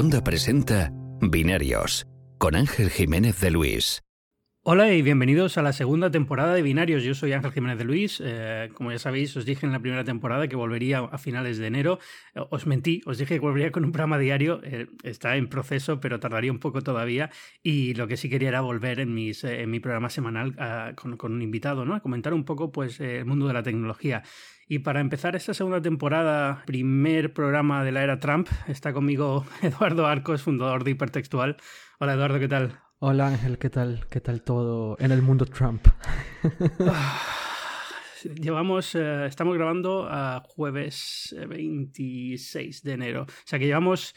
Onda presenta Binarios con Ángel Jiménez de Luis. Hola y bienvenidos a la segunda temporada de Binarios. Yo soy Ángel Jiménez de Luis. Eh, como ya sabéis, os dije en la primera temporada que volvería a finales de enero. Eh, os mentí, os dije que volvería con un programa diario. Eh, está en proceso, pero tardaría un poco todavía. Y lo que sí quería era volver en, mi programa semanal con, con, un invitado, ¿no? A comentar un poco pues, el mundo de la tecnología. Y para empezar esta segunda temporada, primer programa de la era Trump, está conmigo Eduardo Arcos, fundador de Hipertextual. Hola Eduardo, ¿qué tal? Hola Ángel, ¿qué tal? ¿Qué tal todo en el mundo Trump? llevamos, eh, estamos grabando a jueves 26 de enero. O sea que llevamos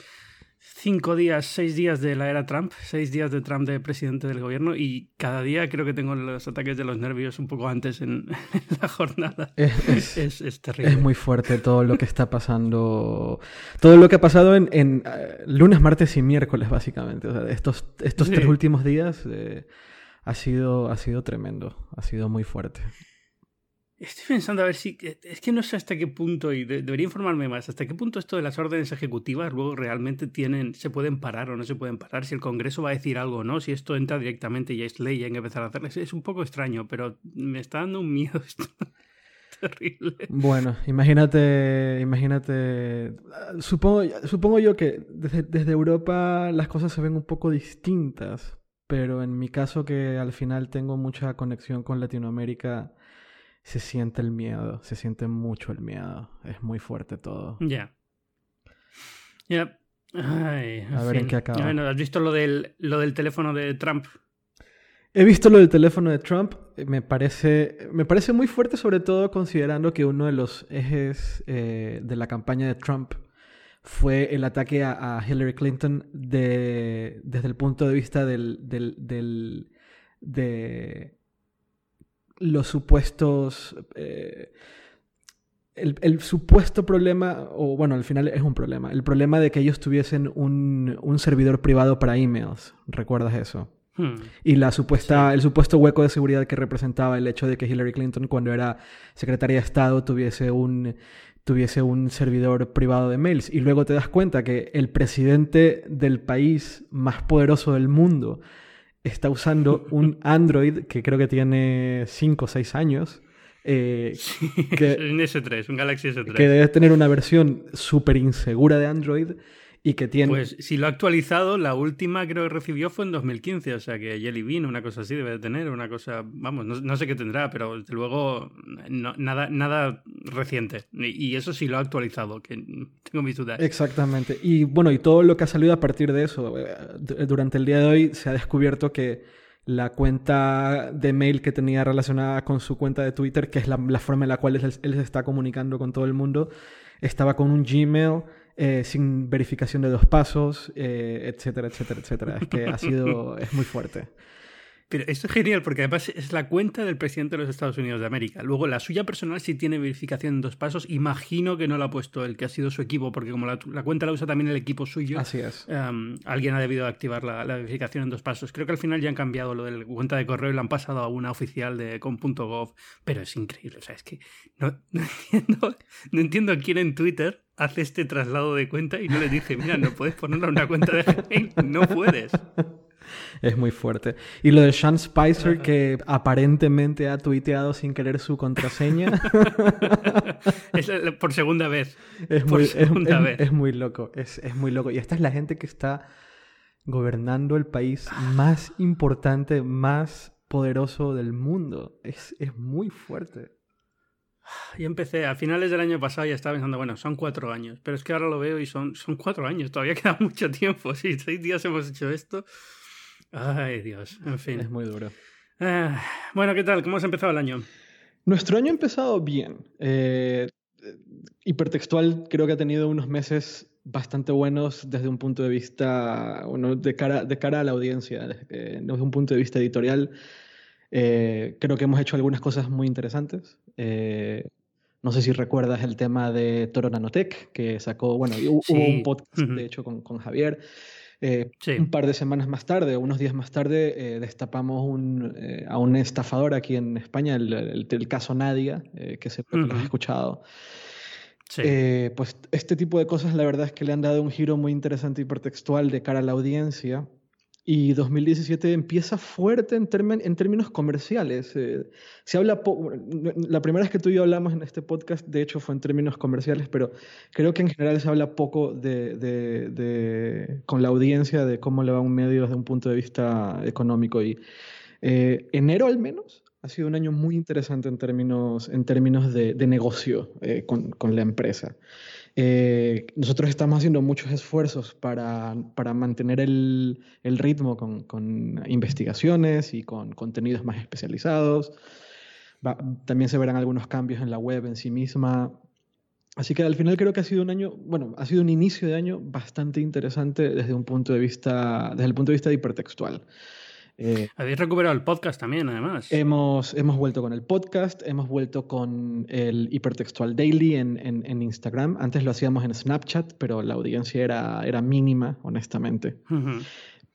cinco días, seis días de la era Trump, seis días de Trump de presidente del gobierno y cada día creo que tengo los ataques de los nervios un poco antes en, la jornada. Es, es, terrible. Es muy fuerte todo lo que está pasando, todo lo que ha pasado en, eh, lunes, martes y miércoles básicamente. estos estos tres últimos días eh, ha, sido, ha sido tremendo, ha sido muy fuerte. Estoy pensando a ver si. Es que no sé hasta qué punto, y debería informarme más, hasta qué punto esto de las órdenes ejecutivas luego realmente tienen. se pueden parar o no se pueden parar, si el Congreso va a decir algo o no, si esto entra directamente y es ley y hay que empezar a hacerlo. Es, un poco extraño, pero me está dando un miedo. Terrible. Bueno, imagínate, imagínate. Supongo, supongo yo que desde, desde Europa las cosas se ven un poco distintas, pero en mi caso, que al final tengo mucha conexión con Latinoamérica se siente el miedo, se siente mucho el miedo. Es muy fuerte todo. Ya. Ya. A ver en qué acaba. Bueno, ¿Has visto lo del, lo del teléfono de Trump? He visto lo del teléfono de Trump. Me parece, me parece muy fuerte, sobre todo considerando que uno de los ejes eh, de la campaña de Trump fue el ataque a, Hillary Clinton de, desde el punto de vista del, del, del de los supuestos... Eh, el, supuesto problema, o bueno, al final es un problema, el problema de que ellos tuviesen un, un servidor privado para emails, ¿recuerdas eso? Hmm. Y la supuesta, el supuesto hueco de seguridad que representaba el hecho de que Hillary Clinton, cuando era secretaria de Estado, tuviese un, tuviese un servidor privado de mails. Y luego te das cuenta que el presidente del país más poderoso del mundo está usando un Android que creo que tiene 5 o 6 años. Eh, que, un S3, un Galaxy S3. Que debe tener una versión súper insegura de Android y que tiene... Pues si lo ha actualizado, la última creo que recibió fue en 2015, o sea que Jelly Bean, una cosa así debe de tener, una cosa, vamos, no, sé qué tendrá, pero desde luego nada, nada reciente. Y, eso sí lo ha actualizado, que tengo mis dudas. Exactamente. Y bueno, y todo lo que ha salido a partir de eso, eh, durante el día de hoy se ha descubierto que la cuenta de mail que tenía relacionada con su cuenta de Twitter, que es la, forma en la cual él, él se está comunicando con todo el mundo, estaba con un Gmail eh, sin verificación de dos pasos, eh, etcétera, etcétera, etcétera. Es que ha sido, es muy fuerte. Pero esto es genial porque además es la cuenta del presidente de los Estados Unidos de América. Luego la suya personal sí tiene verificación en dos pasos. Imagino que no la ha puesto el que ha sido su equipo porque como la, cuenta la usa también el equipo suyo. Así es. Em, alguien ha debido activar la, verificación en dos pasos. Creo que al final ya han cambiado lo de la cuenta de correo y la han pasado a una oficial de con .gov. Pero es increíble. O sea, es que no, no entiendo, no entiendo quién en Twitter hace este traslado de cuenta y no le dice, mira, no puedes ponerlo en una cuenta de Gmail, no puedes. Es muy fuerte. Y lo de Sean Spicer, que aparentemente ha tuiteado sin querer su contraseña. es por segunda vez. Es muy, segunda vez. es muy loco. Es, es muy loco. Y esta es la gente que está gobernando el país más importante, más poderoso del mundo. Es, es muy fuerte. Yo empecé a finales del año pasado y estaba pensando, bueno, son cuatro años, pero es que ahora lo veo y son, son cuatro años, todavía queda mucho tiempo. Si seis días hemos hecho esto. Ay, Dios, en fin. Es muy duro. Ah, bueno, ¿qué tal? ¿Cómo has empezado el año? Nuestro año ha empezado bien. Eh, hipertextual creo que ha tenido unos meses bastante buenos desde un punto de vista, bueno, de cara, de cara a la audiencia, desde, un punto de vista editorial. Eh, creo que hemos hecho algunas cosas muy interesantes. Eh, no sé si recuerdas el tema de Toro Nanotech, que sacó, bueno, hubo un podcast, de hecho, con, con Javier. Eh, un par de semanas más tarde, unos días más tarde, destapamos un, a un estafador aquí en España, el, el, caso Nadia, que se lo has escuchado. Eh, pues este tipo de cosas la verdad es que le han dado un giro muy interesante hipertextual de cara a la audiencia. Y 2017 empieza fuerte en, en términos comerciales. Eh, se habla la primera vez que tú y yo hablamos en este podcast, de hecho, fue en términos comerciales, pero creo que en general se habla poco de, de, con la audiencia de cómo le va un medio desde un punto de vista económico. Y eh, enero al menos ha sido un año muy interesante en términos, en términos de, negocio eh, con, con la empresa. Eh, nosotros estamos haciendo muchos esfuerzos para, para mantener el, el ritmo con, con, investigaciones y con contenidos más especializados. también se verán algunos cambios en la web en sí misma. Así que al final creo que ha sido un año, bueno, ha sido un inicio de año bastante interesante desde un punto de vista, desde el punto de vista hipertextual. Eh, Habéis recuperado el podcast también, además. Hemos, hemos vuelto con el podcast, hemos vuelto con el Hipertextual Daily en, en, Instagram. Antes lo hacíamos en Snapchat, pero la audiencia era, era mínima, honestamente.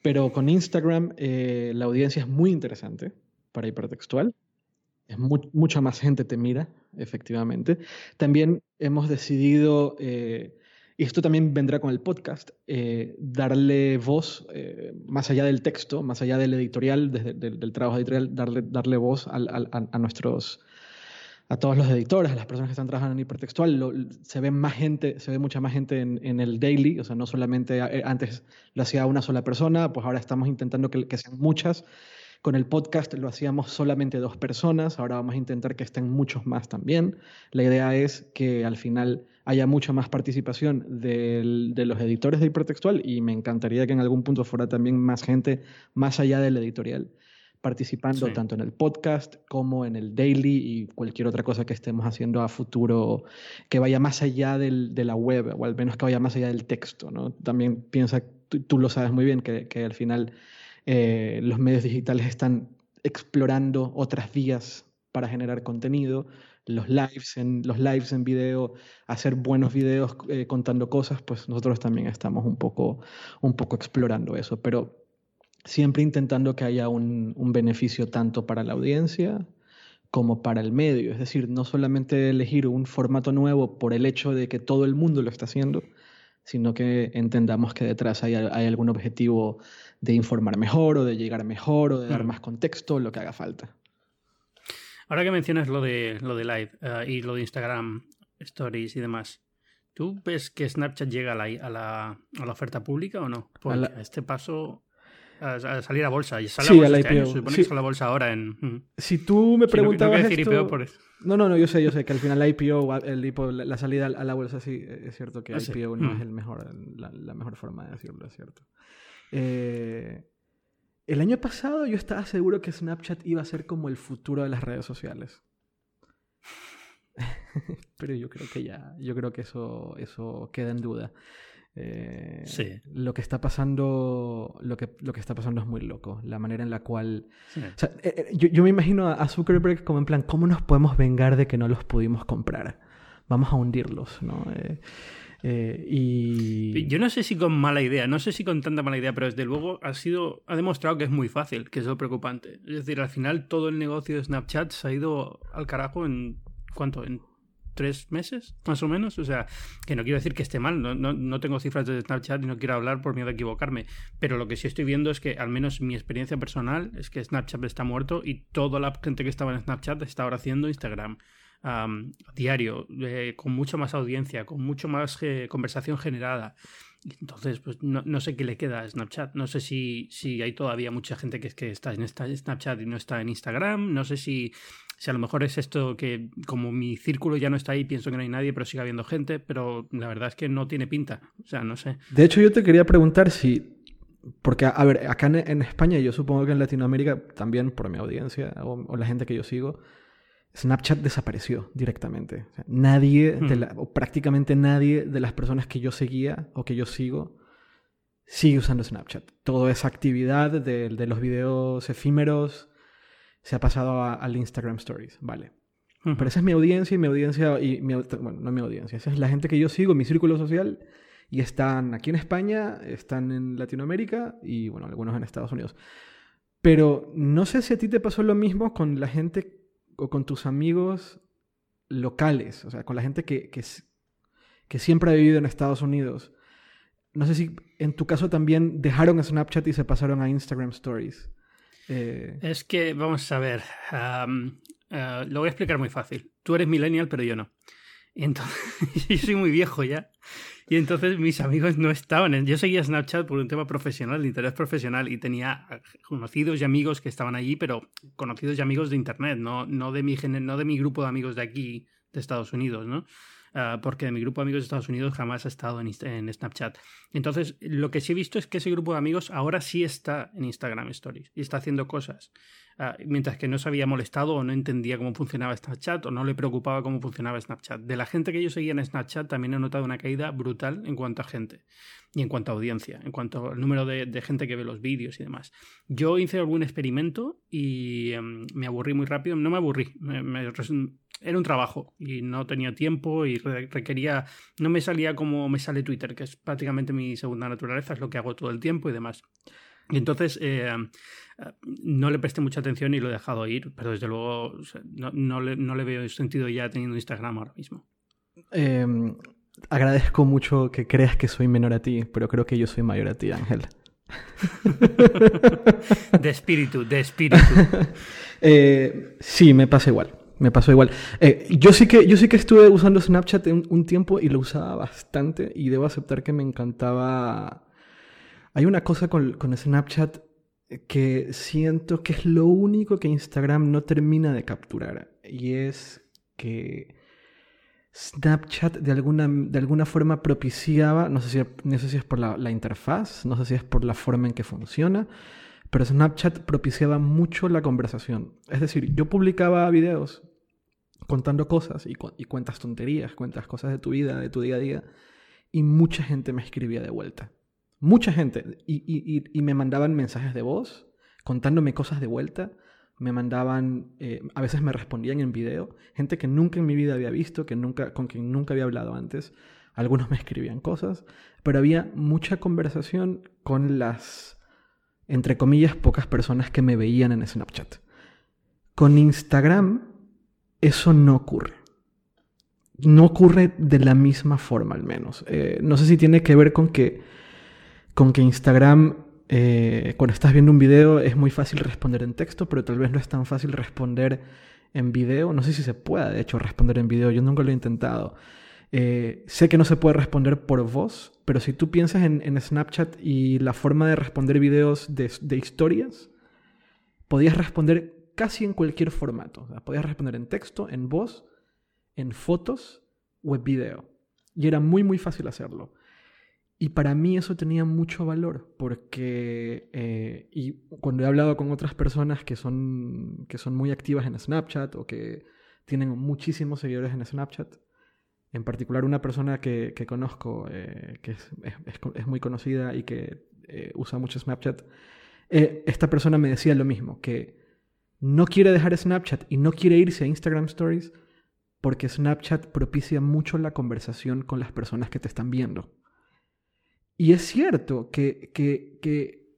Pero con Instagram eh, la audiencia es muy interesante para hipertextual. Es mucha más gente te mira, efectivamente. También hemos decidido eh, y esto también vendrá con el podcast, eh, darle voz, eh, más allá del texto, más allá del editorial, desde, del, trabajo editorial, darle, darle voz a, nuestros, a todos los editores, a las personas que están trabajando en hipertextual. se ve más gente, se ve mucha más gente en, el daily, o sea, no solamente eh, antes lo hacía una sola persona, pues ahora estamos intentando que, que sean muchas. Con el podcast lo hacíamos solamente dos personas, ahora vamos a intentar que estén muchos más también. La idea es que al final haya mucha más participación de los editores de hipertextual y me encantaría que en algún punto fuera también más gente más allá del editorial participando tanto en el podcast como en el daily y cualquier otra cosa que estemos haciendo a futuro que vaya más allá de la web o al menos que vaya más allá del texto. ¿no? También piensa, tú, lo sabes muy bien, que, al final eh, los medios digitales están explorando otras vías para generar contenido, los lives en, los lives en video, hacer buenos videos eh, contando cosas, pues nosotros también estamos un poco, un poco explorando eso, pero siempre intentando que haya un, un beneficio tanto para la audiencia como para el medio. Es decir, no solamente elegir un formato nuevo por el hecho de que todo el mundo lo está haciendo, sino que entendamos que detrás hay, hay algún objetivo de informar mejor o de llegar mejor o de dar mm. más contexto, lo que haga falta. Ahora que mencionas lo de, lo de Live eh, y lo de Instagram Stories y demás, ¿tú ves que Snapchat llega a la, a la, a la oferta pública o no? Porque a, este paso a, salir a bolsa. Y sale sí, a bolsa este año, supone que sale a bolsa ahora en... Si tú me preguntabas esto... No, no, no, yo sé, yo sé que al final la IPO, el, la salida a la bolsa sí, es cierto que ah, IPO no es mm. el mejor, la, la, mejor forma de decirlo, es cierto. Eh, el año pasado yo estaba seguro que Snapchat iba a ser como el futuro de las redes sociales. Pero yo creo que ya, yo creo que eso, eso queda en duda. Eh, sí. Lo que está pasando, lo que, lo que está pasando es muy loco. La manera en la cual, eh, eh, yo, me imagino a Zuckerberg como en plan, ¿cómo nos podemos vengar de que no los pudimos comprar? Vamos a hundirlos, ¿no? Eh, y... Yo no sé si con mala idea, no sé si con tanta mala idea, pero desde luego ha sido, ha demostrado que es muy fácil, que es lo preocupante. Es decir, al final todo el negocio de Snapchat se ha ido al carajo en ¿cuánto? En tres meses, más o menos. O sea, que no quiero decir que esté mal, no, no, tengo cifras de Snapchat y no quiero hablar por miedo a equivocarme. Pero lo que sí estoy viendo es que, al menos mi experiencia personal, es que Snapchat está muerto y toda la gente que estaba en Snapchat está ahora haciendo Instagram diario, eh, con mucha más audiencia, con mucho más eh, conversación generada. Entonces, pues no, sé qué le queda a Snapchat. No sé si, si hay todavía mucha gente que, está en Snapchat y no está en Instagram. No sé si, si a lo mejor es esto que como mi círculo ya no está ahí, pienso que no hay nadie, pero sigue habiendo gente. Pero la verdad es que no tiene pinta. O sea, no sé. De hecho, yo te quería preguntar si... Porque, a ver, acá en, España, yo supongo que en Latinoamérica también, por mi audiencia o la gente que yo sigo, Snapchat desapareció directamente. nadie, hmm. o prácticamente nadie de las personas que yo seguía o que yo sigo sigue usando Snapchat. Toda esa actividad de, los videos efímeros se ha pasado al Instagram Stories, ¿vale? Pero esa es mi audiencia y mi audiencia, y bueno, no mi audiencia, esa es la gente que yo sigo, mi círculo social, y están aquí en España, están en Latinoamérica y, bueno, algunos en Estados Unidos. Pero no sé si a ti te pasó lo mismo con la gente o con tus amigos locales, o sea, con la gente que, que que siempre ha vivido en Estados Unidos, no sé si en tu caso también dejaron Snapchat y se pasaron a Instagram Stories. Eh, es que, vamos a ver, eh, lo voy a explicar muy fácil. Tú eres millennial, pero yo no. entonces, yo soy muy viejo ya. Y entonces mis amigos no estaban. Yo seguía Snapchat por un tema profesional, de interés profesional, y tenía conocidos y amigos que estaban allí, pero conocidos y amigos de Internet, no, no, de, mi, no de mi grupo de amigos de aquí, de Estados Unidos, ¿no? Ah, porque mi grupo de amigos de Estados Unidos jamás ha estado en, Snapchat. Entonces, lo que sí he visto es que ese grupo de amigos ahora sí está en Instagram Stories y está haciendo cosas. Ah, mientras que no se había molestado o no entendía cómo funcionaba Snapchat o no le preocupaba cómo funcionaba Snapchat. De la gente que yo seguía en Snapchat también he notado una caída brutal en cuanto a gente y en cuanto a audiencia, en cuanto al número de, gente que ve los vídeos y demás. Yo hice algún experimento y em, me aburrí muy rápido. No me aburrí, era un trabajo y no tenía tiempo y requería, no me salía como me sale Twitter, que es prácticamente mi segunda naturaleza, es lo que hago todo el tiempo y demás. Y entonces eh, no le presté mucha atención y lo he dejado ir, pero desde luego no, le, no le, veo sentido ya teniendo Instagram ahora mismo. Em, agradezco mucho que creas que soy menor a ti, pero creo que yo soy mayor a ti, Ángel. de espíritu, de espíritu. Eh, sí, me pasa igual. Me pasó igual. Eh, yo, sí que, yo sí que estuve usando Snapchat un, un tiempo y lo usaba bastante y debo aceptar que me encantaba hay una cosa con, con Snapchat que siento que es lo único que Instagram no termina de capturar. Y es que Snapchat de alguna, de alguna forma propiciaba, no sé si, no sé si es por la, la, interfaz, no sé si es por la forma en que funciona, pero Snapchat propiciaba mucho la conversación. Es decir, yo publicaba videos contando cosas y, y cuentas tonterías, cuentas cosas de tu vida, de tu día a día, y mucha gente me escribía de vuelta. Mucha gente. Y, me mandaban mensajes de voz contándome cosas de vuelta. Me mandaban, eh, a veces me respondían en video. Gente que nunca en mi vida había visto, que nunca, con quien nunca había hablado antes. Algunos me escribían cosas. Pero había mucha conversación con las, entre comillas, pocas personas que me veían en Snapchat. Con Instagram eso no ocurre. No ocurre de la misma forma al menos. Eh, no sé si tiene que ver con que con que Instagram, eh, cuando estás viendo un video, es muy fácil responder en texto, pero tal vez no es tan fácil responder en video. No sé si se puede, de hecho, responder en video. Yo nunca lo he intentado. Eh, sé que no se puede responder por voz, pero si tú piensas en, Snapchat y la forma de responder videos de, historias, podías responder casi en cualquier formato. podías responder en texto, en voz, en fotos o en video. Y era muy, muy fácil hacerlo. Y para mí eso tenía mucho valor, porque eh, y cuando he hablado con otras personas que son, que son muy activas en Snapchat o que tienen muchísimos seguidores en Snapchat, en particular una persona que, conozco, eh, que es, es, muy conocida y que eh, usa mucho Snapchat, esta persona me decía lo mismo, que no quiere dejar Snapchat y no quiere irse a Instagram Stories porque Snapchat propicia mucho la conversación con las personas que te están viendo. Y es cierto que, que, que,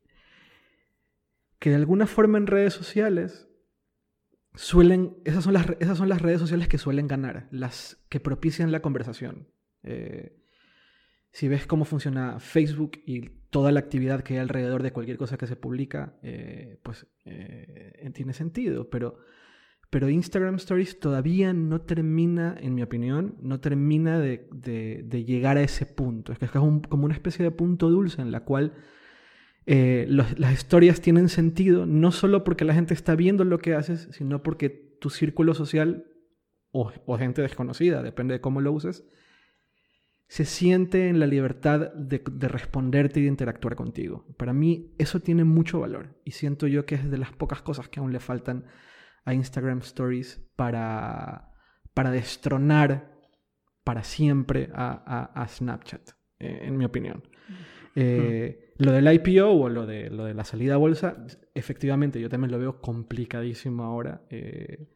que de alguna forma en redes sociales suelen, esas son, las, esas son las redes sociales que suelen ganar, las que propician la conversación. Eh, si ves cómo funciona Facebook y toda la actividad que hay alrededor de cualquier cosa que se publica, eh, pues eh, tiene sentido, pero pero Instagram Stories todavía no termina, en mi opinión, no termina de, llegar a ese punto. Es que es como una especie de punto dulce en la cual eh, las historias tienen sentido no solo porque la gente está viendo lo que haces, sino porque tu círculo social o, gente desconocida, depende de cómo lo uses, se siente en la libertad de, de, responderte y de interactuar contigo. Para mí eso tiene mucho valor y siento yo que es de las pocas cosas que aún le faltan a Instagram Stories para, para destronar para siempre a, Snapchat, eh, en mi opinión. Eh, lo del IPO o lo de, lo de la salida a bolsa, efectivamente, yo también lo veo complicadísimo ahora. Eh,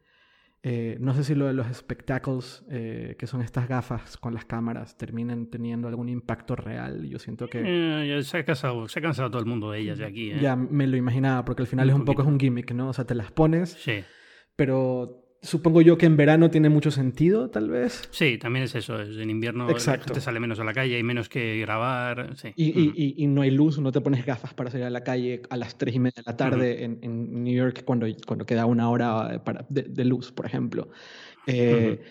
no sé si lo de los spectacles, que son estas gafas con las cámaras, terminen teniendo algún impacto real. Yo siento que... se, ha cansado, se ha cansado todo el mundo de ellas de aquí. Ya me lo imaginaba, porque al final es un poco es un gimmick, ¿no? O sea, te las pones. Sí pero Supongo yo que en verano tiene mucho sentido, tal vez. Sí, también es eso. En invierno gente sale menos a la calle, hay menos que grabar. Sí. Y, y, no hay luz, no te pones gafas para salir a la calle a las 3 y media de la tarde en, en, New York cuando, cuando queda una hora para, de, luz, por ejemplo. Eh,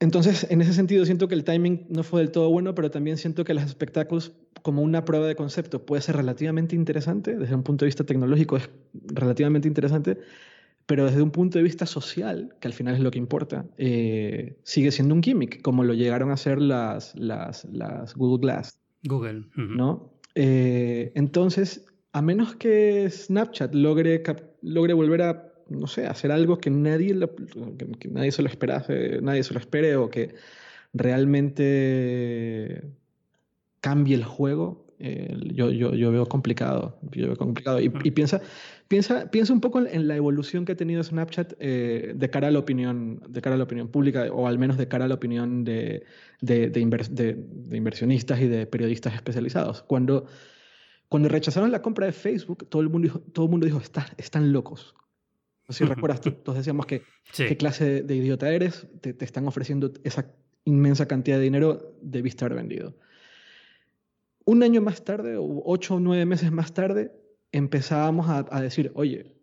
entonces, en ese sentido, siento que el timing no fue del todo bueno, pero también siento que los espectáculos, como una prueba de concepto, puede ser relativamente interesante. Desde un punto de vista tecnológico, es relativamente interesante pero desde un punto de vista social, que al final es lo que importa, eh, sigue siendo un gimmick, como lo llegaron a hacer las, las, las Google Glass. Google. ¿no? Eh, entonces, a menos que Snapchat logre, logre volver a, no sé, hacer algo que nadie, que, nadie se lo esperase, nadie se lo espere o que realmente cambie el juego, eh, yo, yo, yo, veo complicado. Yo veo complicado. Y, y piensa, Piensa, piensa un poco en la evolución que ha tenido Snapchat eh, de, cara a la opinión, de cara a la opinión pública, o al menos de cara a la opinión de, de, de, inversionistas y de periodistas especializados. Cuando, cuando rechazaron la compra de Facebook, todo el mundo dijo, todo el mundo dijo están locos. No sé si recuerdas, todos decíamos que qué clase de idiota eres, te, te están ofreciendo esa inmensa cantidad de dinero, debiste haber vendido. Un año más tarde, o ocho o nueve meses más tarde, empezábamos a, decir, oye,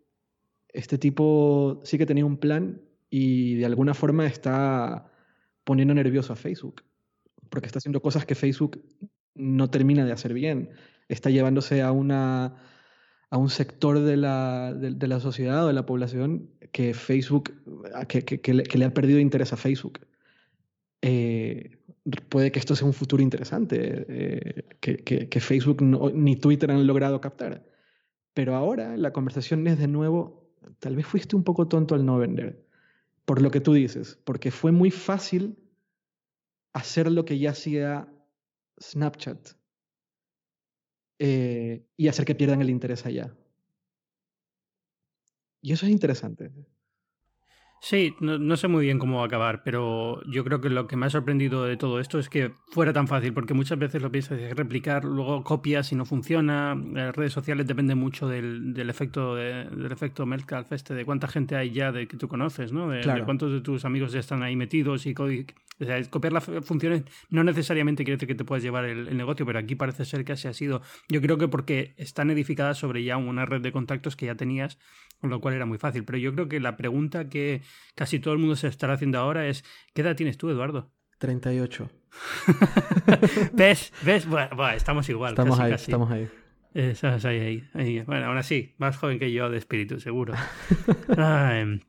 este tipo sí que tenía un plan y de alguna forma está poniendo nervioso a Facebook, porque está haciendo cosas que Facebook no termina de hacer bien. Está llevándose a, una, a un sector de la, de, la sociedad o de la población que Facebook, que, que, le, ha perdido interés a Facebook. Eh, puede que esto sea un futuro interesante, eh, que, Facebook ni Twitter han logrado captar. Pero ahora la conversación es de nuevo, tal vez fuiste un poco tonto al no vender, por lo que tú dices, porque fue muy fácil hacer lo que ya hacía Snapchat eh, y hacer que pierdan el interés allá. Y eso es interesante. Sí, no, sé muy bien cómo va a acabar, pero yo creo que lo que me ha sorprendido de todo esto es que fuera tan fácil, porque muchas veces lo piensas es replicar, luego copias y no funciona. Las redes sociales dependen mucho del, del efecto de, del efecto Metcalf, este, de cuánta gente hay ya de que tú conoces, ¿no? De, cuántos de tus amigos ya están ahí metidos y o sea, copiar las funciones no necesariamente quiere decir que te puedas llevar el, el, negocio, pero aquí parece ser que así ha sido. Yo creo que porque están edificadas sobre ya una red de contactos que ya tenías, con lo cual era muy fácil. Pero yo creo que la pregunta que casi todo el mundo se estará haciendo ahora es, ¿qué edad tienes tú, Eduardo? 38. ¿Ves? ¿Ves? Bueno, estamos igual. Estamos ahí, estamos ahí. Estás ahí, ahí, Bueno, aún así, más joven que yo de espíritu, seguro. Ay,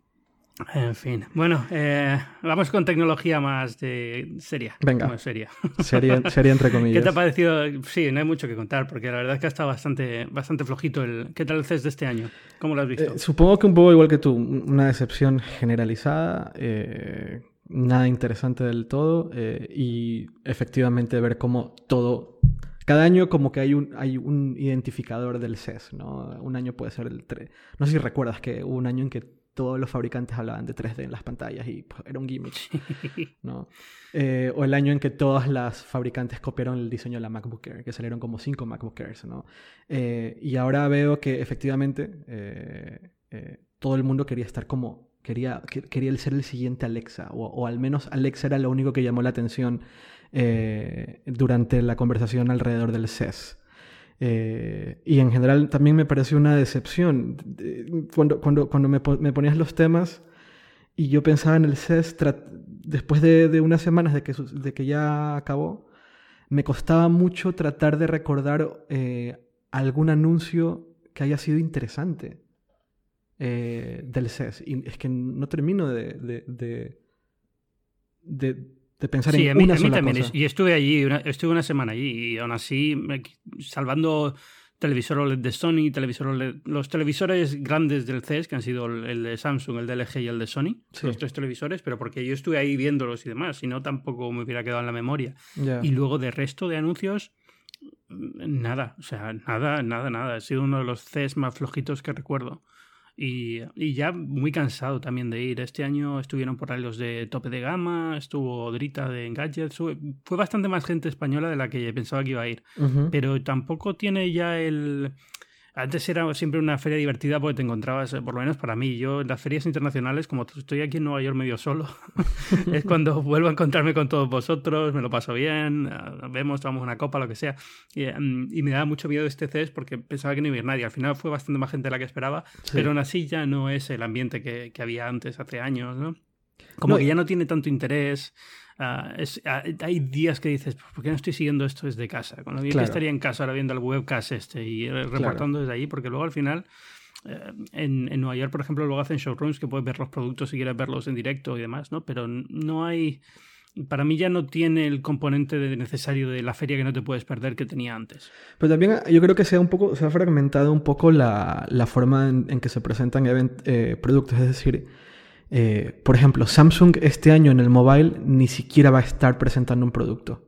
en fin, bueno, eh, vamos con tecnología más de seria. Venga. seria. seria. Seria entre comillas. ¿Qué te ha parecido? Sí, no hay mucho que contar, porque la verdad es que ha estado bastante, bastante flojito. El... ¿Qué tal el CES de este año? ¿Cómo lo has visto? Eh, supongo que un poco igual que tú, una decepción generalizada, eh, nada interesante del todo, y efectivamente ver cómo todo cada año como que hay un, hay un identificador del CES, ¿no? Un año puede ser el 3. No sé si recuerdas que hubo un año en que todos los fabricantes hablaban de 3D en las pantallas y pues, era un gimmick. ¿no? Eh, o el año en que todas las fabricantes copiaron el diseño de la MacBook Air, que salieron como 5 MacBook Airs. ¿no? Eh, y ahora veo que efectivamente eh, todo el mundo quería estar como, quería, quería ser el siguiente Alexa, o, o, al menos Alexa era lo único que llamó la atención durante la conversación alrededor del CES. Eh, y en general también me pareció una decepción. Cuando, cuando, cuando me, me, ponías los temas y yo pensaba en el CES, después de, de, unas semanas de que, de que ya acabó, me costaba mucho tratar de recordar eh, algún anuncio que haya sido interesante eh, del CES. Y es que no termino de, de, de de pensar en una a mí también. Y estuve allí, estuve una semana allí y aún así, salvando televisor OLED de Sony, televisor OLED, los televisores grandes del CES, que han sido el de Samsung, el de LG y el de Sony, los tres televisores, pero porque yo estuve ahí viéndolos y demás, si no tampoco me hubiera quedado en la memoria. Y luego de resto de anuncios, nada, o sea, nada, nada, nada. Ha sido uno de los CES más flojitos que recuerdo. Y, ya muy cansado también de ir. Este año estuvieron por ahí los de tope de gama, estuvo Drita de Engadget. Fue bastante más gente española de la que pensaba que iba a ir. Pero tampoco tiene ya el, antes era siempre una feria divertida porque te encontrabas, eh, por lo menos para mí, yo en las ferias internacionales, como estoy aquí en Nueva York medio solo, es cuando vuelvo a encontrarme con todos vosotros, me lo paso bien, ah, vemos, tomamos una copa, lo que sea. Y, mm, y me daba mucho miedo este CES porque pensaba que no iba a ir nadie. Al final fue bastante más gente de la que esperaba, pero aún así ya no es el ambiente que, que había antes, hace años, ¿no? Como que ya no tiene tanto interés. Ah, ah, hay días que dices, ¿por qué no estoy siguiendo esto desde casa? Con lo bien que estaría en casa ahora viendo el webcast este y eh, reportando desde ahí, porque luego al final, eh, en, en, Nueva York, por ejemplo, luego hacen showrooms que puedes ver los productos si quieres verlos en directo y demás, ¿no? Pero no hay. Para mí ya no tiene el componente de necesario de la feria que no te puedes perder que tenía antes. Pero también yo creo que se ha, un poco, se ha fragmentado un poco la, la forma en, que se presentan eh, productos. Es decir, eh, por ejemplo, Samsung este año en el mobile ni siquiera va a estar presentando un producto.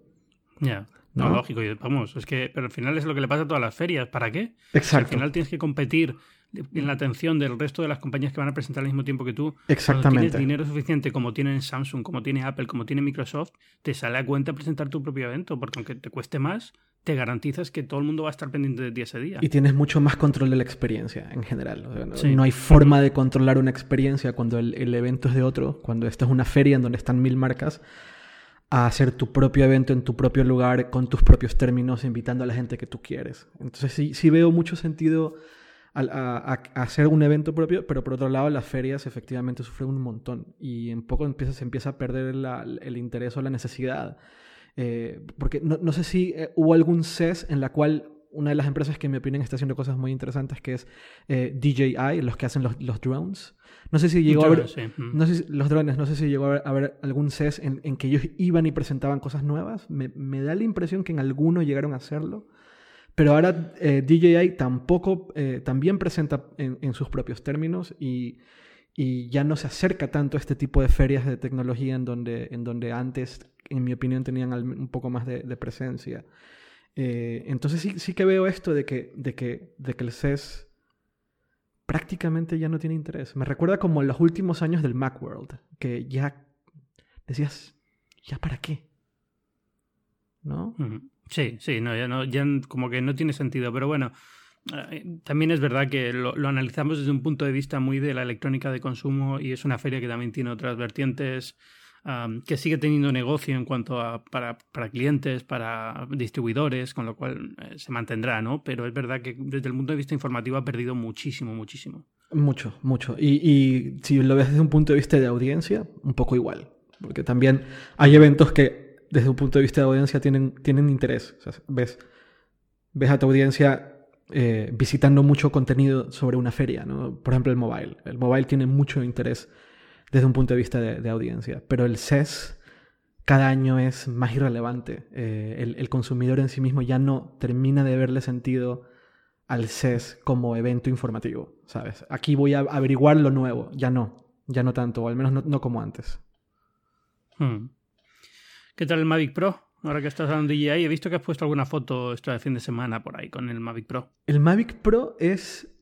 Ya. No, lógico, vamos, es que, pero al final es lo que le pasa a todas las ferias. ¿Para qué? Exacto. al final tienes que competir en la atención del resto de las compañías que van a presentar al mismo tiempo que tú. Exactamente. tienes dinero suficiente como tiene Samsung, como tiene Apple, como tiene Microsoft, te sale a cuenta presentar tu propio evento, porque aunque te cueste más, te garantizas que todo el mundo va a estar pendiente de ti ese día. Y tienes mucho más control de la experiencia en general. no, hay forma de controlar una experiencia cuando el, evento es de otro, cuando esta es una feria en donde están mil marcas, a hacer tu propio evento en tu propio lugar, con tus propios términos, invitando a la gente que tú quieres. Entonces sí, sí veo mucho sentido a, hacer un evento propio, pero por otro lado las ferias efectivamente sufren un montón y en poco empieza, se empieza a perder el interés o la necesidad eh, porque no, sé si eh, hubo algún CES en la cual una de las empresas que en mi opinión está haciendo cosas muy interesantes, que es eh, DJI, los que hacen los, los, drones. No sé si llegó a haber, no sé los drones, no sé si llegó a haber, algún CES en, en, que ellos iban y presentaban cosas nuevas. Me, me, da la impresión que en alguno llegaron a hacerlo. Pero ahora DJI tampoco, también presenta en, en, sus propios términos y, y, ya no se acerca tanto a este tipo de ferias de tecnología en donde, en donde antes en mi opinión, tenían un poco más de, presencia. Eh, entonces sí, sí que veo esto de que, de, que, de que el CES prácticamente ya no tiene interés. Me recuerda como en los últimos años del Macworld, que ya decías, ¿ya para qué? ¿No? Sí, sí, no, ya, no, ya como que no tiene sentido, pero bueno. Eh, también es verdad que lo, lo, analizamos desde un punto de vista muy de la electrónica de consumo y es una feria que también tiene otras vertientes que sigue teniendo negocio en cuanto a para, para clientes, para distribuidores, con lo cual eh, se mantendrá, ¿no? Pero es verdad que desde el punto de vista informativo ha perdido muchísimo, muchísimo. Mucho, mucho. Y, y si lo ves desde un punto de vista de audiencia, un poco igual. Porque también hay eventos que desde un punto de vista de audiencia tienen, tienen interés. ves, ves a tu audiencia eh, visitando mucho contenido sobre una feria, ¿no? Por ejemplo, el mobile. El mobile tiene mucho interés desde un punto de vista de, audiencia. Pero el CES cada año es más irrelevante. Eh, el, consumidor en sí mismo ya no termina de verle sentido al CES como evento informativo, ¿sabes? Aquí voy a averiguar lo nuevo, ya no, ya no tanto, o al menos no, como antes. Hmm. ¿Qué tal el Mavic Pro? Ahora que estás hablando de DJI, he visto que has puesto alguna foto este fin de semana por ahí con el Mavic Pro. El Mavic Pro es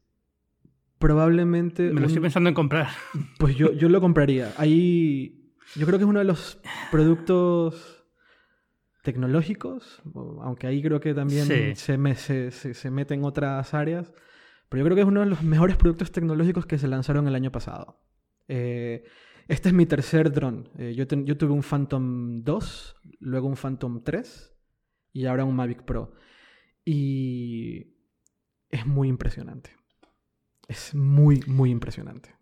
probablemente... Me lo estoy pensando en comprar. Pues yo, yo lo compraría. Ahí yo creo que es uno de los productos tecnológicos, aunque ahí creo que también se, me, se, se, mete en otras áreas, pero yo creo que es uno de los mejores productos tecnológicos que se lanzaron el año pasado. Eh, este es mi tercer dron. Eh, yo, yo, tuve un Phantom 2, luego un Phantom 3 y ahora un Mavic Pro. Y es muy impresionante. Es muy, muy impresionante.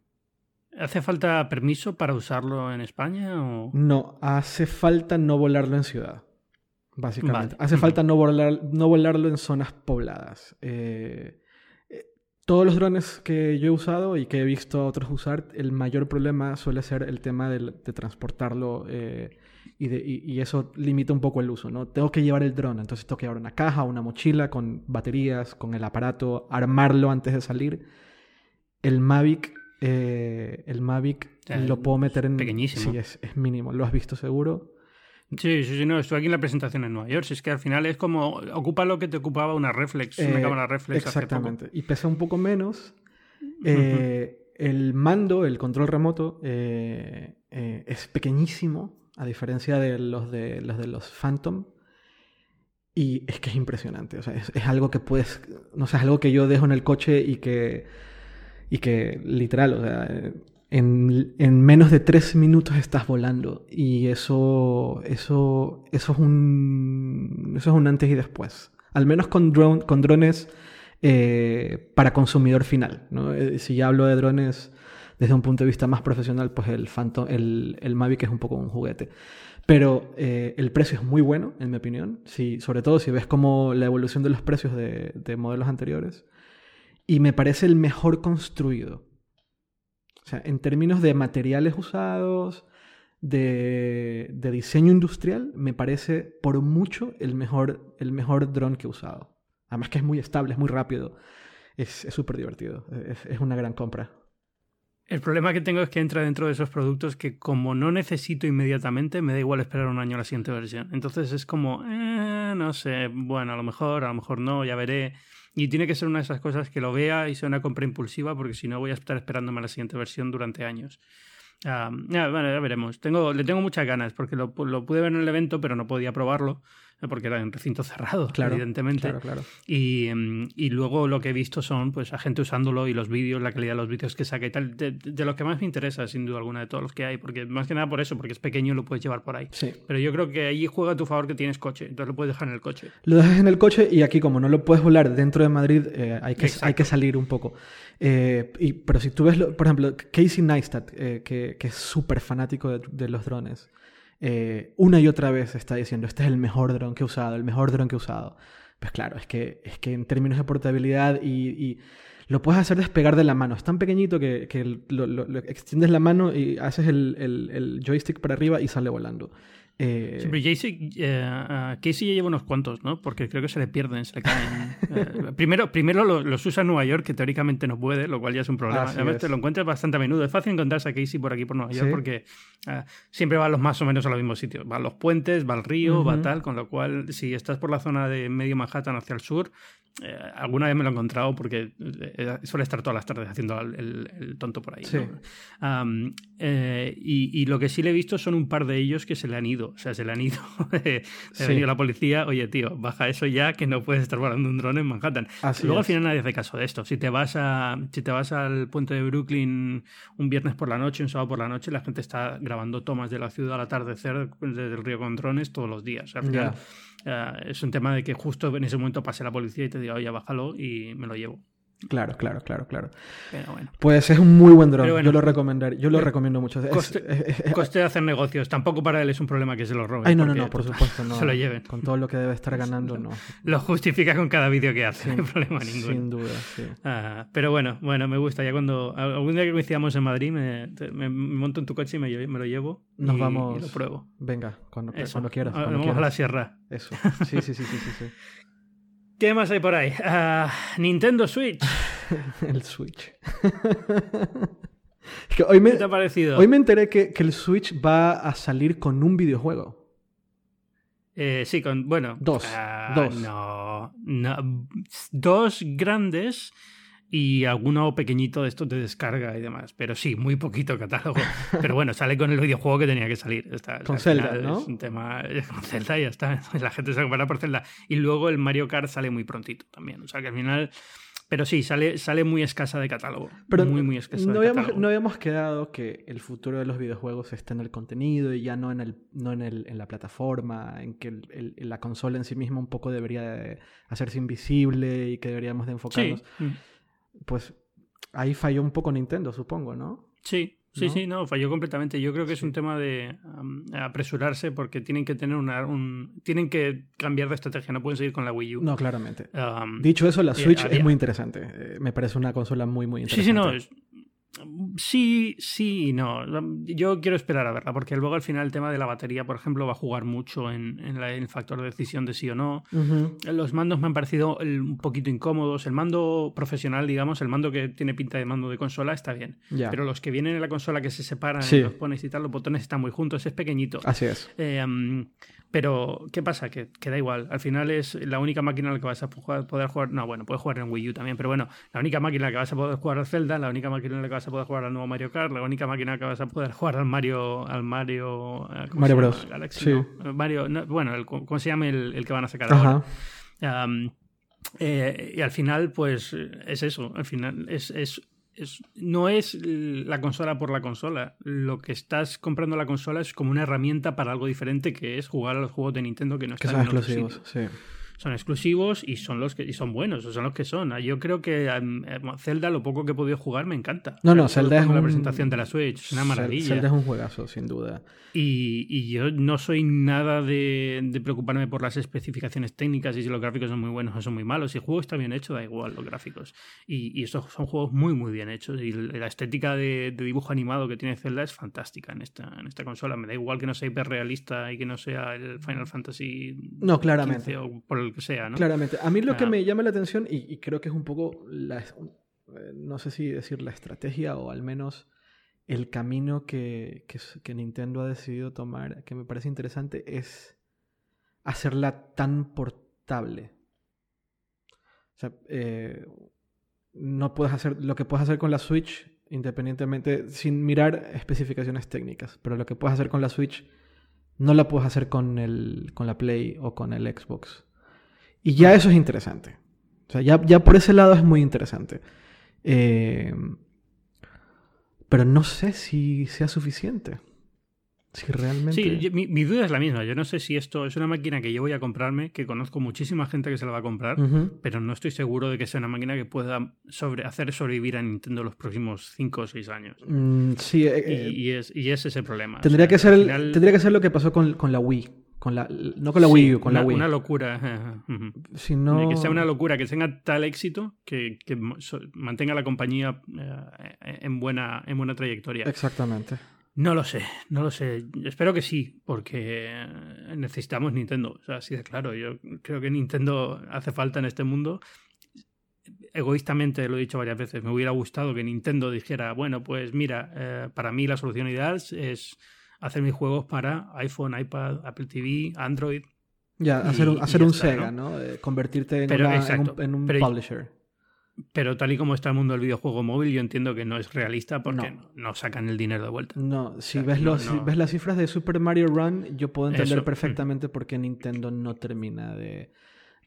¿Hace falta permiso para usarlo en España? O... No, hace falta no volarlo en ciudad, básicamente. Hace falta no, volar, no volarlo en zonas pobladas. Eh, eh, todos los drones que yo he usado y que he visto a otros usar, el mayor problema suele ser el tema de, transportarlo eh, y, y, eso limita un poco el uso. ¿no? Tengo que llevar el dron, entonces tengo que llevar una caja, una mochila con baterías, con el aparato, armarlo antes de salir el Mavic, eh, el Mavic lo puedo meter en... Pequeñísimo. Sí, es, es, mínimo. ¿Lo has visto seguro? Sí, sí, sí, no, estuve aquí en la presentación en Nueva York. Si es que al final es como, ocupa lo que te ocupaba una reflex, una eh, cámara reflex. Exactamente. Y pesa un poco menos. Eh, el mando, el control remoto, es pequeñísimo, a diferencia de los de los, de los Phantom. Y es que es impresionante. O sea, es, es, algo que puedes. No sé, es algo que yo dejo en el coche y que. Y que literal, o sea. En, en menos de tres minutos estás volando. Y eso. Eso. Eso es un. Eso es un antes y después. Al menos con, drone, con drones eh, para consumidor final. ¿no? Eh, si ya hablo de drones desde un punto de vista más profesional, pues el Phantom, el, el Mavic es un poco un juguete. Pero eh, el precio es muy bueno, en mi opinión. Si, sobre todo si ves como la evolución de los precios de, de, modelos anteriores. Y me parece el mejor construido. O sea, en términos de materiales usados, de, diseño industrial, me parece por mucho el mejor, el mejor dron que he usado. Además que es muy estable, es muy rápido. Es súper divertido. Es una gran compra. El problema que tengo es que entra dentro de esos productos que como no necesito inmediatamente, me da igual esperar un año a la siguiente versión. Entonces es como, eh, no sé, bueno, a lo mejor, a lo mejor no, ya veré. Y tiene que ser una de esas cosas que lo vea y sea una compra impulsiva, porque si no voy a estar esperándome a la siguiente versión durante años. Uh, ya, bueno, ya veremos. Tengo, le tengo muchas ganas, porque lo pude ver en el evento, pero no podía probarlo porque era en recinto cerrado, claro, evidentemente. Claro, claro. Y, y, luego lo que he visto son pues a gente usándolo y los vídeos, la calidad de los vídeos que saca y tal. De, de, lo que más me interesa, sin duda alguna, de todos los que hay, porque más que nada por eso, porque es pequeño y lo puedes llevar por ahí. Sí. Pero yo creo que ahí juega a tu favor que tienes coche, entonces lo puedes dejar en el coche. Lo dejas en el coche y aquí, como no lo puedes volar dentro de Madrid, eh, hay, que, hay que salir un poco. Eh, y, pero si tú ves, lo, por ejemplo, Casey Neistat, eh, que, que, es súper fanático de, de los drones. Eh, una y otra vez está diciendo, este es el mejor dron que he usado, el mejor dron que he usado. Pues claro, es que, es que en términos de portabilidad y, y lo puedes hacer despegar de la mano. Es tan pequeñito que, que lo, lo, lo, extiendes la mano y haces el, el, el, joystick para arriba y sale volando. Eh... Sí, pero Casey, Casey ya lleva unos cuantos, ¿no? Porque creo que se le pierden, se le caen. eh, primero primero los, los, usa en Nueva York, que teóricamente no puede, lo cual ya es un problema. Así Además, es. te lo encuentras bastante a menudo. Es fácil encontrarse a Casey por aquí, por Nueva York, ¿Sí? porque uh, siempre va los más o menos a los mismos sitios. Va a los puentes, va al río, va tal, con lo cual, si estás por la zona de medio Manhattan hacia el sur, eh, alguna vez me lo he encontrado porque eh, suele estar todas las tardes haciendo el, el, el tonto por ahí. Sí. ¿no? Um, eh, y, y, lo que sí le he visto son un par de ellos que se le han ido. O sea, se le han ido. se Sí. ha venido la policía. Oye, tío, baja eso ya que no puedes estar volando un dron en Manhattan. Así Luego al final nadie hace caso de esto. Si te vas a si te vas al puente de Brooklyn un viernes por la noche, un sábado por la noche, la gente está grabando tomas de la ciudad al atardecer desde el río con drones todos los días. Al final, uh, es un tema de que justo en ese momento pase la policía y te diga, oye, bájalo y me lo llevo. Claro, claro, claro, claro. Pero bueno. Pues es un muy buen dron. Bueno. yo lo recomendar, yo lo Eh, recomiendo mucho. Es- Coste, es- es- coste de hacer negocios. Tampoco para él es un problema que se lo roben. Ay, no, no, no, por supuesto, no. Se lo lleven. Con todo lo que debe estar ganando, no. Lo justifica con cada vídeo que hace, Sin- no hay problema ninguno. Sin duda, sí. Ah, pero bueno, bueno, me gusta. Ya cuando algún día que coincidamos en Madrid, me, me- monto en tu coche y me, me lo llevo. Nos y, vamos- y lo pruebo. Venga, cuando, cuando quieras. Ah, Cuando Vamos a la quieras. sierra. Eso. Sí, sí, sí, sí, sí, sí. ¿Qué más hay por ahí? Ah, Nintendo Switch. El Switch. Es que hoy me, ¿Qué te ha parecido? hoy me enteré que, que el Switch va a salir con un videojuego. Eh, sí, con. Bueno. Dos, ah, dos. No, no. Dos grandes y alguno pequeñito de estos de descarga y demás. Pero sí, muy poquito catálogo. Pero bueno, sale con el videojuego que tenía que salir. Está- Con Zelda, ¿no? Es un tema con Zelda y ya está. La gente se compara por Zelda. Y luego el Mario Kart sale muy prontito también. O sea que al final. Pero sí, sale, sale muy escasa de catálogo. Pero muy, muy escasa no de habíamos, catálogo. no habíamos quedado que el futuro de los videojuegos está en el contenido y ya no en, el, no en, el, en la plataforma, en que el- el- la consola en sí misma un poco debería de hacerse invisible y que deberíamos de Sí, enfocarnos. mm. Pues ahí falló un poco Nintendo, supongo, ¿no? sí, sí, ¿No? sí, no, falló completamente. Yo creo que es Sí. un tema de um, apresurarse porque tienen que tener una, un, tienen que cambiar de estrategia, no pueden seguir con la Wii U. No, claramente. Um, Dicho eso, la y Switch es muy interesante. Eh, me parece una consola muy, muy sí, interesante. sí, no, es- sí, sí y no. Yo quiero esperar a verla porque luego al final el tema de la batería, por ejemplo, va a jugar mucho en, en la- en el factor de decisión de sí o no. Los mandos me han parecido un poquito incómodos. El mando profesional, digamos, el mando que tiene pinta de mando de consola está bien. Pero los que vienen en la consola que se separan Sí. y los pones y tal, los botones están muy juntos, es pequeñito. Así es. Eh, um, Pero, ¿qué pasa? Que, que, da igual. Al final es la única máquina en la que vas a poder jugar. No, bueno, puedes jugar en Wii U también, pero bueno, la única máquina en la que vas a poder jugar al Zelda, la única máquina en la que vas a poder jugar al nuevo Mario Kart, la única máquina en la que vas a poder jugar al Mario. Al Mario, Mario Bros. sí. Mario, bueno, ¿cómo se llama el, que van a sacar ahora? Eh, y al final, pues es eso. Al final es, es no es la consola por la consola. Lo que estás comprando la consola es como una herramienta para algo diferente que es jugar a los juegos de Nintendo que no están son exclusivos. Sí son exclusivos y son los que y son buenos, o son los que son. Yo creo que em, Zelda, lo poco que he podido jugar, me encanta. No, no, Zelda es una presentación de la Switch, es una maravilla. Zelda es un juegazo, sin duda. Y, y yo no soy nada de, de, preocuparme por las especificaciones técnicas y si los gráficos son muy buenos o son muy malos. Si el juego está bien hecho, da igual los gráficos. Y, y estos son juegos muy, muy bien hechos. Y la estética de, de, dibujo animado que tiene Zelda es fantástica en esta, en esta consola. Me da igual que no sea hiperrealista y que no sea el Final Fantasy. No, claramente. o por el que sea, ¿no? Claramente. A mí lo que me llama la atención, y, creo que es un poco, la, eh, no sé si decir la estrategia o al menos el camino que, que, Nintendo ha decidido tomar, que me parece interesante, es hacerla tan portable. O sea, eh, no puedes hacer lo que puedes hacer con la Switch independientemente, sin mirar especificaciones técnicas, pero lo que puedes hacer con la Switch no la puedes hacer con, el, con la Play o con el Xbox. Y ya eso es interesante. O sea, ya, ya por ese lado es muy interesante. Eh, pero no sé si sea suficiente. Si realmente... Sí, mi, duda es la misma. Yo no sé si esto es una máquina que yo voy a comprarme, que conozco muchísima gente que se la va a comprar, pero no estoy seguro de que sea una máquina que pueda sobre, hacer sobrevivir a Nintendo los próximos 5 o 6 años. Mm, sí, eh, eh, y, es, y, ese es el problema. Tendría, que ser tendría que ser lo que pasó con, con la Wii. Con la, no con la Wii U, con la Wii. Una locura. Si no... Que sea una locura, que tenga tal éxito que, que mantenga la compañía eh, en, buena, en buena trayectoria. Exactamente. No lo sé, no lo sé. Espero que sí, porque necesitamos Nintendo. O sea, así de claro. Yo creo que Nintendo hace falta en este mundo. Egoístamente lo he dicho varias veces. Me hubiera gustado que Nintendo dijera, bueno, pues mira, eh, para mí la solución ideal es hacer mis juegos para iPhone, iPad, Apple TV, Android. Ya, hacer un, hacer un Sega, ¿no? convertirte en, un, publisher. Pero tal y como está el mundo del videojuego móvil, yo entiendo que no es realista porque no, sacan el dinero de vuelta. No, si, ves, los, ves las cifras de Super Mario Run, yo puedo entender perfectamente por qué Nintendo no termina de,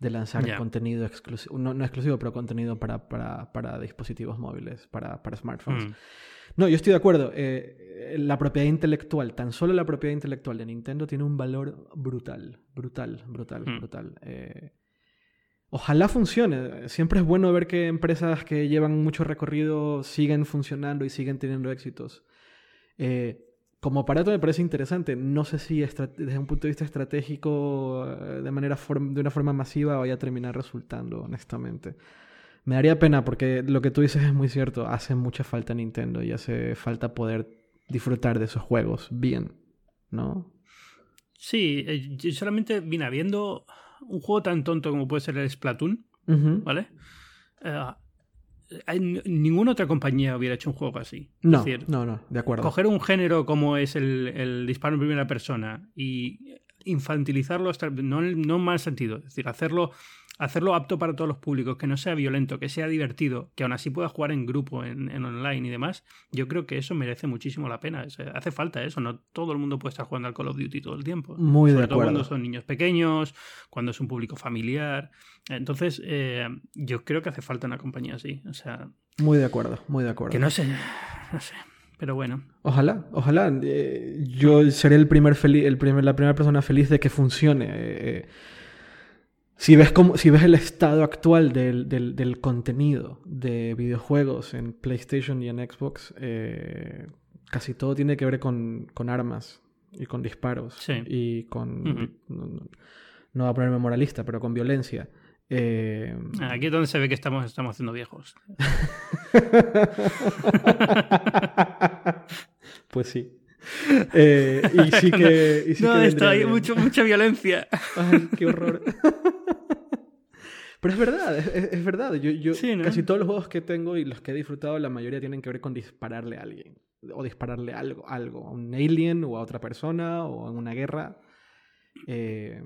lanzar contenido exclusivo, no, exclusivo, pero contenido para, para, dispositivos móviles, para, para smartphones. Mm. No, yo estoy de acuerdo. Eh, la propiedad intelectual, tan solo la propiedad intelectual de Nintendo tiene un valor brutal, brutal, brutal, hmm. brutal. Eh, ojalá funcione. Siempre es bueno ver que empresas que llevan mucho recorrido siguen funcionando y siguen teniendo éxitos. Eh, como aparato me parece interesante. No sé si desde un punto de vista estratégico, de, manera de una forma masiva, vaya a terminar resultando, honestamente. Me daría pena porque lo que tú dices es muy cierto. Hace mucha falta Nintendo y hace falta poder disfrutar de esos juegos bien, ¿no? Sí, eh, yo solamente vine viendo un juego tan tonto como puede ser el Splatoon, ¿vale? Eh, ninguna otra compañía hubiera hecho un juego así. No, no, no, de acuerdo. Coger un género como es el, el disparo en primera persona y infantilizarlo hasta no, no en mal sentido, es decir, hacerlo hacerlo apto para todos los públicos, que no sea violento, que sea divertido, que aún así pueda jugar en grupo, en, online y demás, yo creo que eso merece muchísimo la pena. hace falta eso, no todo el mundo puede estar jugando al Call of Duty todo el tiempo. Muy Sobre todo cuando son niños pequeños, cuando es un público familiar. Entonces, eh, yo creo que hace falta una compañía así. O sea. Muy de acuerdo, muy de acuerdo. Que no sé, no sé. Pero bueno. Ojalá, ojalá. Eh, yo seré el primer, el primer la primera persona feliz de que funcione. Eh, si ves, como, si ves el estado actual del, del, contenido de videojuegos en PlayStation y en Xbox, eh, casi todo tiene que ver con, con armas y con disparos. Y con... no, voy a ponerme moralista, pero con violencia. Eh, Aquí es donde se ve que estamos, estamos haciendo viejos. pues sí. Eh, y sí que. Y sí no, está ahí mucho, mucha violencia. Ay, qué horror. Pero es verdad, es, verdad. Yo, yo casi todos los juegos que tengo y los que he disfrutado, la mayoría tienen que ver con dispararle a alguien. O dispararle algo, algo. A un alien o a otra persona o en una guerra. Eh,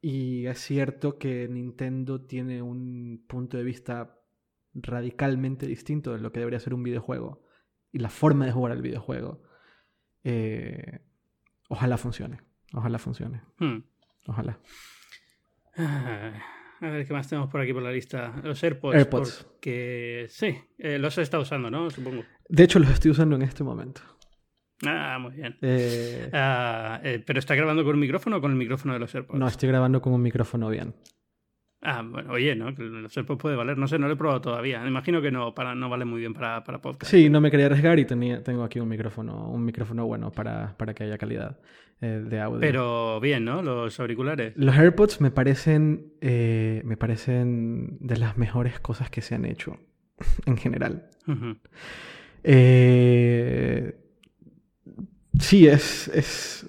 y es cierto que Nintendo tiene un punto de vista radicalmente distinto de lo que debería ser un videojuego y la forma de jugar al videojuego. Eh, ojalá funcione. Ojalá funcione. Hmm. Ojalá. Ah, a ver qué más tenemos por aquí por la lista. Los AirPods. AirPods. Porque sí, eh, los he estado usando, ¿no? Supongo. De hecho, los estoy usando en este momento. Ah, muy bien. Eh, Ah, eh, ¿Pero está grabando con un micrófono o con el micrófono de los AirPods? no, estoy grabando con un micrófono bien. Ah, bueno, oye, ¿no? Los AirPods puede valer. No sé, no lo he probado todavía. Me imagino que no, para, no vale muy bien para, para podcast. Sí, no me quería arriesgar y tenía, tengo aquí un micrófono, un micrófono bueno para, para que haya calidad eh, de audio. Pero bien, ¿no? Los auriculares. Los AirPods me parecen, eh, me parecen de las mejores cosas que se han hecho en general. Eh, sí, es, es,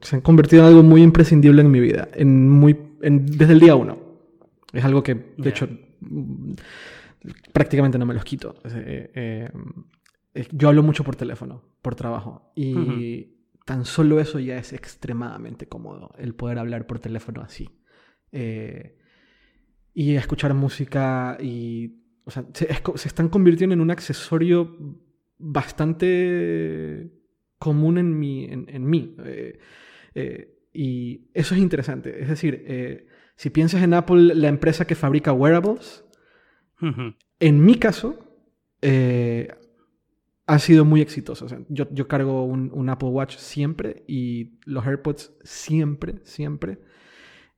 se han convertido en algo muy imprescindible en mi vida, en muy, en- desde el día uno. Es algo que, de hecho, prácticamente no me los quito. Eh, eh, yo hablo mucho por teléfono, por trabajo, y tan solo eso ya es extremadamente cómodo, el poder hablar por teléfono así. Eh, y escuchar música y... O sea, se, es co- se están convirtiendo en un accesorio bastante común en mí. En, en mí. Eh, eh, y eso es interesante. Es decir, si piensas en Apple, la empresa que fabrica wearables, en mi caso, eh, ha sido muy. O sea, yo, yo cargo un, un Apple Watch siempre y los AirPods siempre, siempre.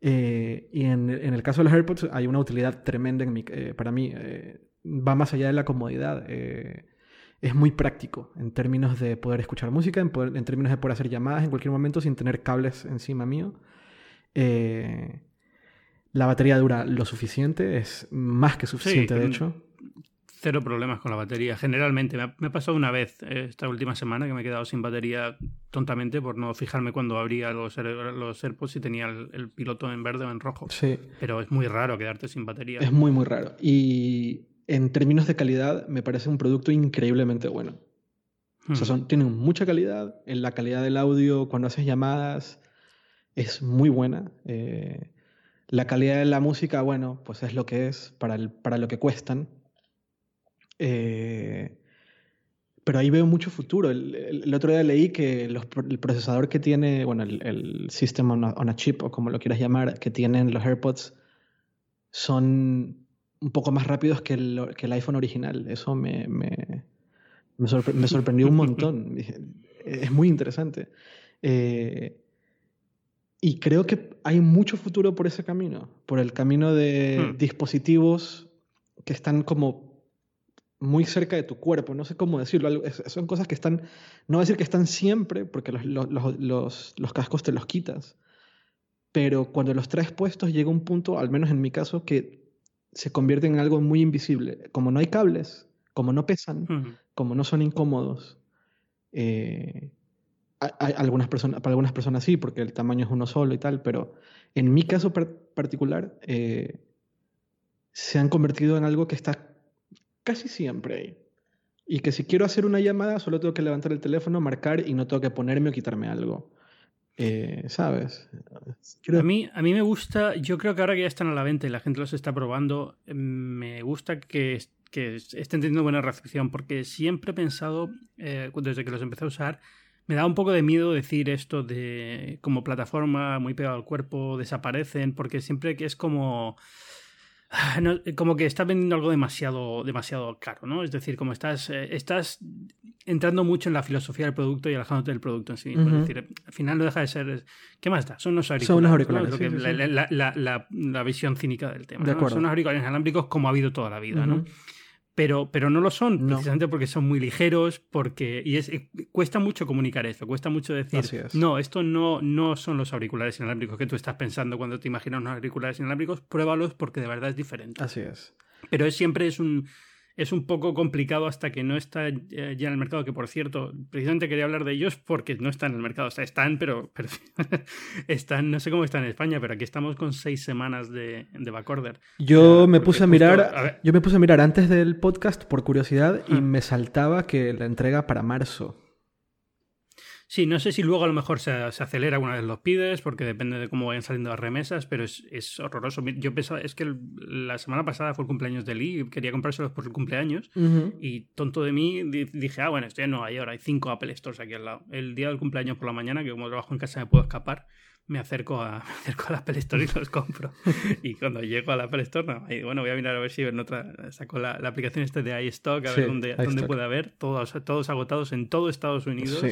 Eh, y en, en el caso de los AirPods hay una utilidad tremenda en mi- eh, para mí. va más allá de la comodidad. es muy práctico en términos de poder escuchar música, en, poder- en términos de poder hacer llamadas en cualquier momento sin tener cables encima mío. Eh, la batería dura lo suficiente, es más que suficiente, de mm, hecho. Cero problemas con la batería. Generalmente, me ha, me ha pasado una vez eh, esta última semana que me he quedado sin batería tontamente por no fijarme cuando abría los, los AirPods si tenía el, el piloto en verde o en rojo. Sí, Pero es muy raro quedarte sin batería. es muy, muy raro. Y en términos de calidad, me parece un producto increíblemente bueno. O sea, Ujú. son, tienen mucha calidad. En la calidad del audio, cuando haces llamadas, es muy buena. Eh, la calidad de la música, bueno, pues es lo que es para, el- para lo que cuestan. Eh, pero ahí veo mucho futuro. El, el- el otro día leí que los el procesador que tiene, bueno, el, el System on a, on a Chip, o como lo quieras llamar, que tienen los AirPods, son un poco más rápidos que el, que el iPhone original. Eso me, me, me, sorpre- me sorprendió un montón. Es muy interesante. Eh, y creo que hay mucho futuro por ese camino, por el camino de Hmm. dispositivos que están como muy cerca de tu cuerpo, no sé cómo decirlo, son cosas que están, no decir que están siempre, porque los, los- los- los- cascos te los quitas, pero cuando los traes puestos llega un punto, al menos en mi caso, que se convierten en algo muy invisible. Como no hay cables, como no pesan, Ujú. como no son incómodos, eh, hay algunas personas, para algunas personas sí, porque el tamaño es uno solo y tal, pero en mi caso par- particular eh, se han convertido en algo que está casi siempre ahí. Y que si quiero hacer una llamada, solo tengo que levantar el teléfono, marcar y no tengo que ponerme o quitarme algo. Eh, ¿Sabes? A mí, a mí me gusta, yo creo que ahora que ya están a la venta y la gente los está probando, me gusta que, que estén teniendo buena recepción, porque siempre he pensado, eh, desde que los empecé a usar, me da un poco de miedo decir esto de como plataforma muy pegado al cuerpo, desaparecen, porque siempre que es como... ah, no, como que estás vendiendo algo demasiado, demasiado caro, ¿no? Es decir, como estás, eh, estás entrando mucho en la filosofía del producto y alejándote del producto en sí mismo. Ujú. Es decir, al final no deja de ser. ¿Qué más da? Son unos auriculares. Son unos ¿no? auriculares, Es lo sí, sí, la, sí. la- la- la- visión cínica del tema. De ¿no? Son unos auriculares inalámbricos como ha habido toda la vida, ¿no? Pero, pero no lo son, No. precisamente porque son muy ligeros, porque. Y es, eh, cuesta mucho comunicar eso, cuesta mucho decir. Es. No, esto no, no son los auriculares inalámbricos que tú estás pensando cuando te imaginas unos auriculares inalámbricos, pruébalos porque de verdad es diferente. Así es. Pero es, siempre es un, es un poco complicado hasta que no está eh, ya en el mercado, que por cierto, precisamente quería hablar de ellos porque no están en el mercado. O sea, están, pero, pero están, no sé cómo están en España, pero aquí estamos con seis semanas de, de backorder. Yo me puse a justo- mirar, a ver. yo me puse a mirar antes del podcast por curiosidad y Ah. me saltaba que la entrega para marzo. Sí, no sé si luego a lo mejor se, acelera una vez los pides, porque depende de cómo vayan saliendo las remesas, pero es, horroroso. Yo pensaba, es que la semana pasada fue el cumpleaños de Lee y quería comprárselos por el cumpleaños. Y tonto de mí, dije, ah, bueno, estoy en Nueva York, hay cinco Apple Stores aquí al lado. El día del cumpleaños por la mañana, que como trabajo en casa me puedo escapar me acerco a, me acerco a la Apple Store y los compro. y cuando llego a la Apple Store, no, bueno, voy a mirar a ver si en otra, saco la, la aplicación este de iStock, a ver dónde, dónde puede haber, todos, todos agotados en todo Estados Unidos.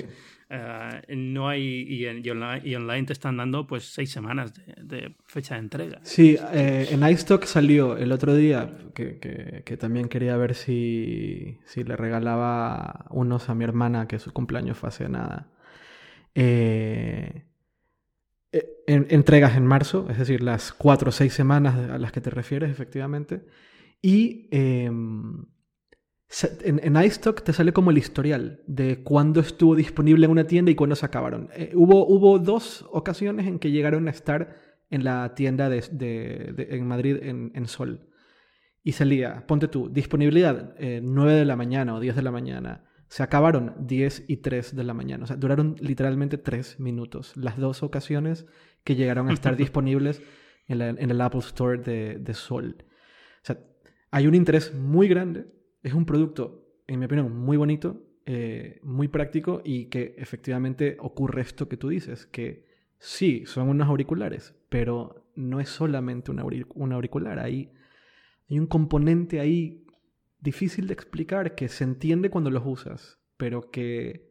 Eh, no hay, y, en, y, online, te están dando pues seis semanas de, fecha de entrega. Sí, eh, en iStock salió el otro día, que, que, que, también quería ver si, si le regalaba unos a mi hermana, que su cumpleaños fue hace nada. Eh, eh, entregas en marzo, es decir, las cuatro o seis semanas a las que te refieres, efectivamente. Y em, en, en, iStock te sale como el historial de cuándo estuvo disponible en una tienda y cuándo se acabaron. Eh, hubo, hubo dos ocasiones en que llegaron a estar en la tienda de, en Madrid en, Sol. Y salía, ponte tú, disponibilidad 9 eh, de la mañana o 10 de la mañana se acabaron 10 y 3 de la mañana. O sea, duraron literalmente 3 minutos. Las dos ocasiones que llegaron a estar disponibles en, el Apple Store de, Sol. O sea, hay un interés muy grande. Es un producto, en mi opinión, muy bonito, eh, muy práctico y que efectivamente ocurre esto que tú dices, que sí, son unos auriculares, pero no es solamente un auricular. Hay, hay un componente ahí difícil de explicar, que se entiende cuando los usas, pero que,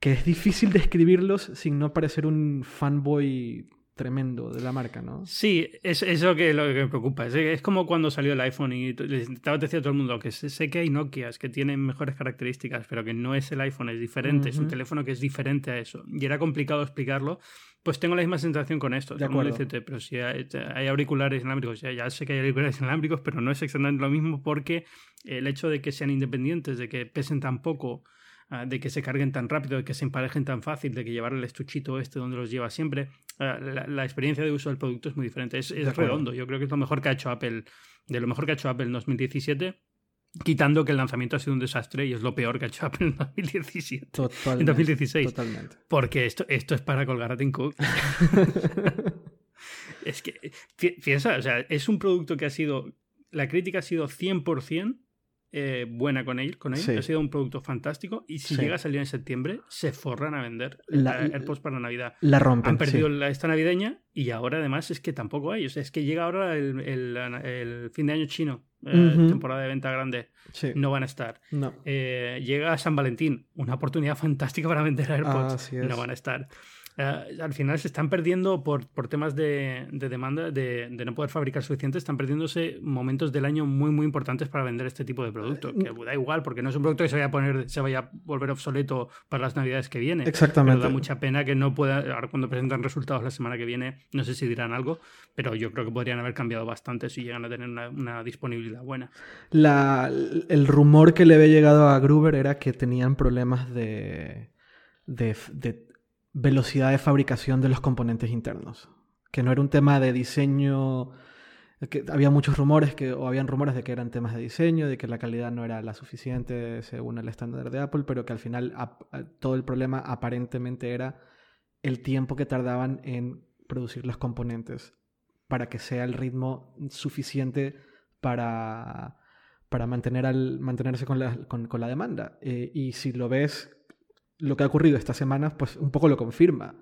que es difícil describirlos sin no parecer un fanboy tremendo de la marca, ¿no? Sí, es eso que lo que me preocupa. Es, como cuando salió el iPhone y te decía a todo el mundo que sé, que hay Nokias que tienen mejores características, pero que no es el iPhone, es diferente, es un teléfono que es diferente a eso. Y era complicado explicarlo. Pues tengo la misma sensación con esto. De acuerdo. pero si hay, auriculares inalámbricos, ya, ya, sé que hay auriculares inalámbricos, pero no es exactamente lo mismo porque el hecho de que sean independientes, de que pesen tan poco, Ah, de que se carguen tan rápido, de que se emparejen tan fácil, de que llevar el estuchito este donde los lleva siempre. Ah, la, experiencia de uso del producto es muy diferente. Es, redondo. Yo creo que es lo mejor que ha hecho Apple, de lo mejor que ha hecho Apple en 2017. Quitando que el lanzamiento ha sido un desastre y es lo peor que ha hecho Apple en 2017. Totalmente, en 2016. Totalmente. Porque esto, esto es para colgar a Tim Cook. es que, piensa, o sea, es un producto que ha sido. La crítica ha sido 100% eh, buena con él, con él. ha sido un producto fantástico y si llega a salir en septiembre se forran a vender la, AirPods para Navidad. La rompen. Han perdido la, esta navideña y ahora además es que tampoco hay. O sea, es que llega ahora el, el, fin de año chino, eh, temporada de venta grande. No van a estar. No. Eh, llega San Valentín, una oportunidad fantástica para vender AirPods. No van a estar. Eh, al final se están perdiendo por, por temas de, demanda, de, no poder fabricar suficiente, están perdiéndose momentos del año muy, muy importantes para vender este tipo de producto. Que da igual, porque no es un producto que se vaya a poner, se vaya a volver obsoleto para las navidades que viene. Exactamente. Pero da mucha pena que no pueda, ahora cuando presentan resultados la semana que viene, no sé si dirán algo, pero yo creo que podrían haber cambiado bastante si llegan a tener una, disponibilidad buena. La, el rumor que le había llegado a Gruber era que tenían problemas de, de, de velocidad de fabricación de los componentes internos. Que no era un tema de diseño, que había muchos rumores, que, o habían rumores de que eran temas de diseño, de que la calidad no era la suficiente según el estándar de Apple, pero que al final todo el problema aparentemente era el tiempo que tardaban en producir los componentes para que sea el ritmo suficiente para, para mantener al, mantenerse con la, con, la demanda. Eh, y si lo ves lo que ha ocurrido estas semanas, pues un poco lo confirma.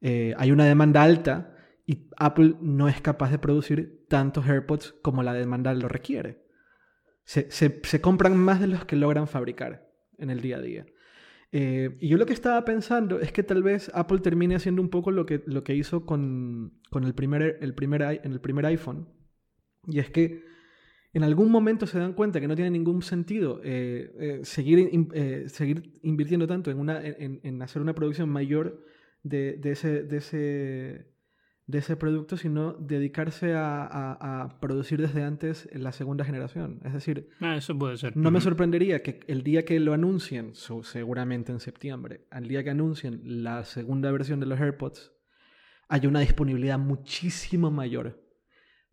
Eh, hay una demanda alta y Apple no es capaz de producir tantos AirPods como la demanda lo requiere. Se, se, compran más de los que logran fabricar en el día a día. Eh, y yo lo que estaba pensando es que tal vez Apple termine haciendo un poco lo que, lo que hizo con, con el, primer, el, primer, en el primer iPhone. Y es que en algún momento se dan cuenta que no tiene ningún sentido eh, eh, seguir, eh, seguir invirtiendo tanto en, una, en, hacer una producción mayor de, ese, de, ese, de ese producto, sino dedicarse a, producir desde antes la segunda generación. Es decir, ah, eso puede ser. no me sorprendería que el día que lo anuncien, seguramente en septiembre, al día que anuncien la segunda versión de los AirPods, haya una disponibilidad muchísimo mayor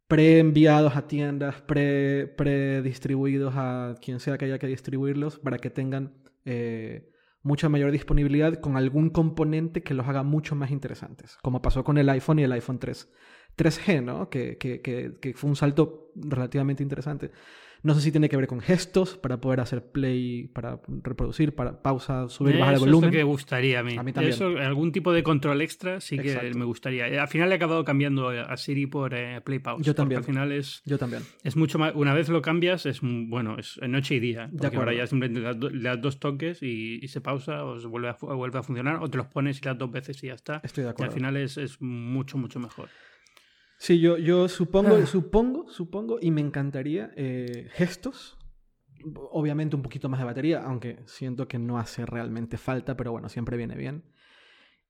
pre-enviados a tiendas, pre-distribuidos a quien sea que haya que distribuirlos para que tengan eh, mucha mayor disponibilidad con algún componente que los haga mucho más interesantes, como pasó con el iPhone y el iPhone 3. 3G, ¿no? Que, que, que fue un salto relativamente interesante. No sé si tiene que ver con gestos para poder hacer play, para reproducir, para pausa, subir, bajar el volumen. Eso es lo que gustaría a mí. A mí también. Eso, algún tipo de control extra sí que Exacto. me gustaría. Al final he acabado cambiando a Siri por eh, play pause. Yo también. Al final es, Yo también. es mucho más. Una vez lo cambias, es bueno, es noche y día. Porque acuerdo. ahora ya simplemente le das, dos toques y, y se pausa o se vuelve a, vuelve a funcionar. O te los pones y le das dos veces y ya está. Estoy de Y al acuerdo. final es, es mucho, mucho mejor. Sí, yo, yo supongo, Ah. supongo, supongo, y me encantaría eh, gestos. Obviamente un poquito más de batería, aunque siento que no hace realmente falta, pero bueno, siempre viene bien.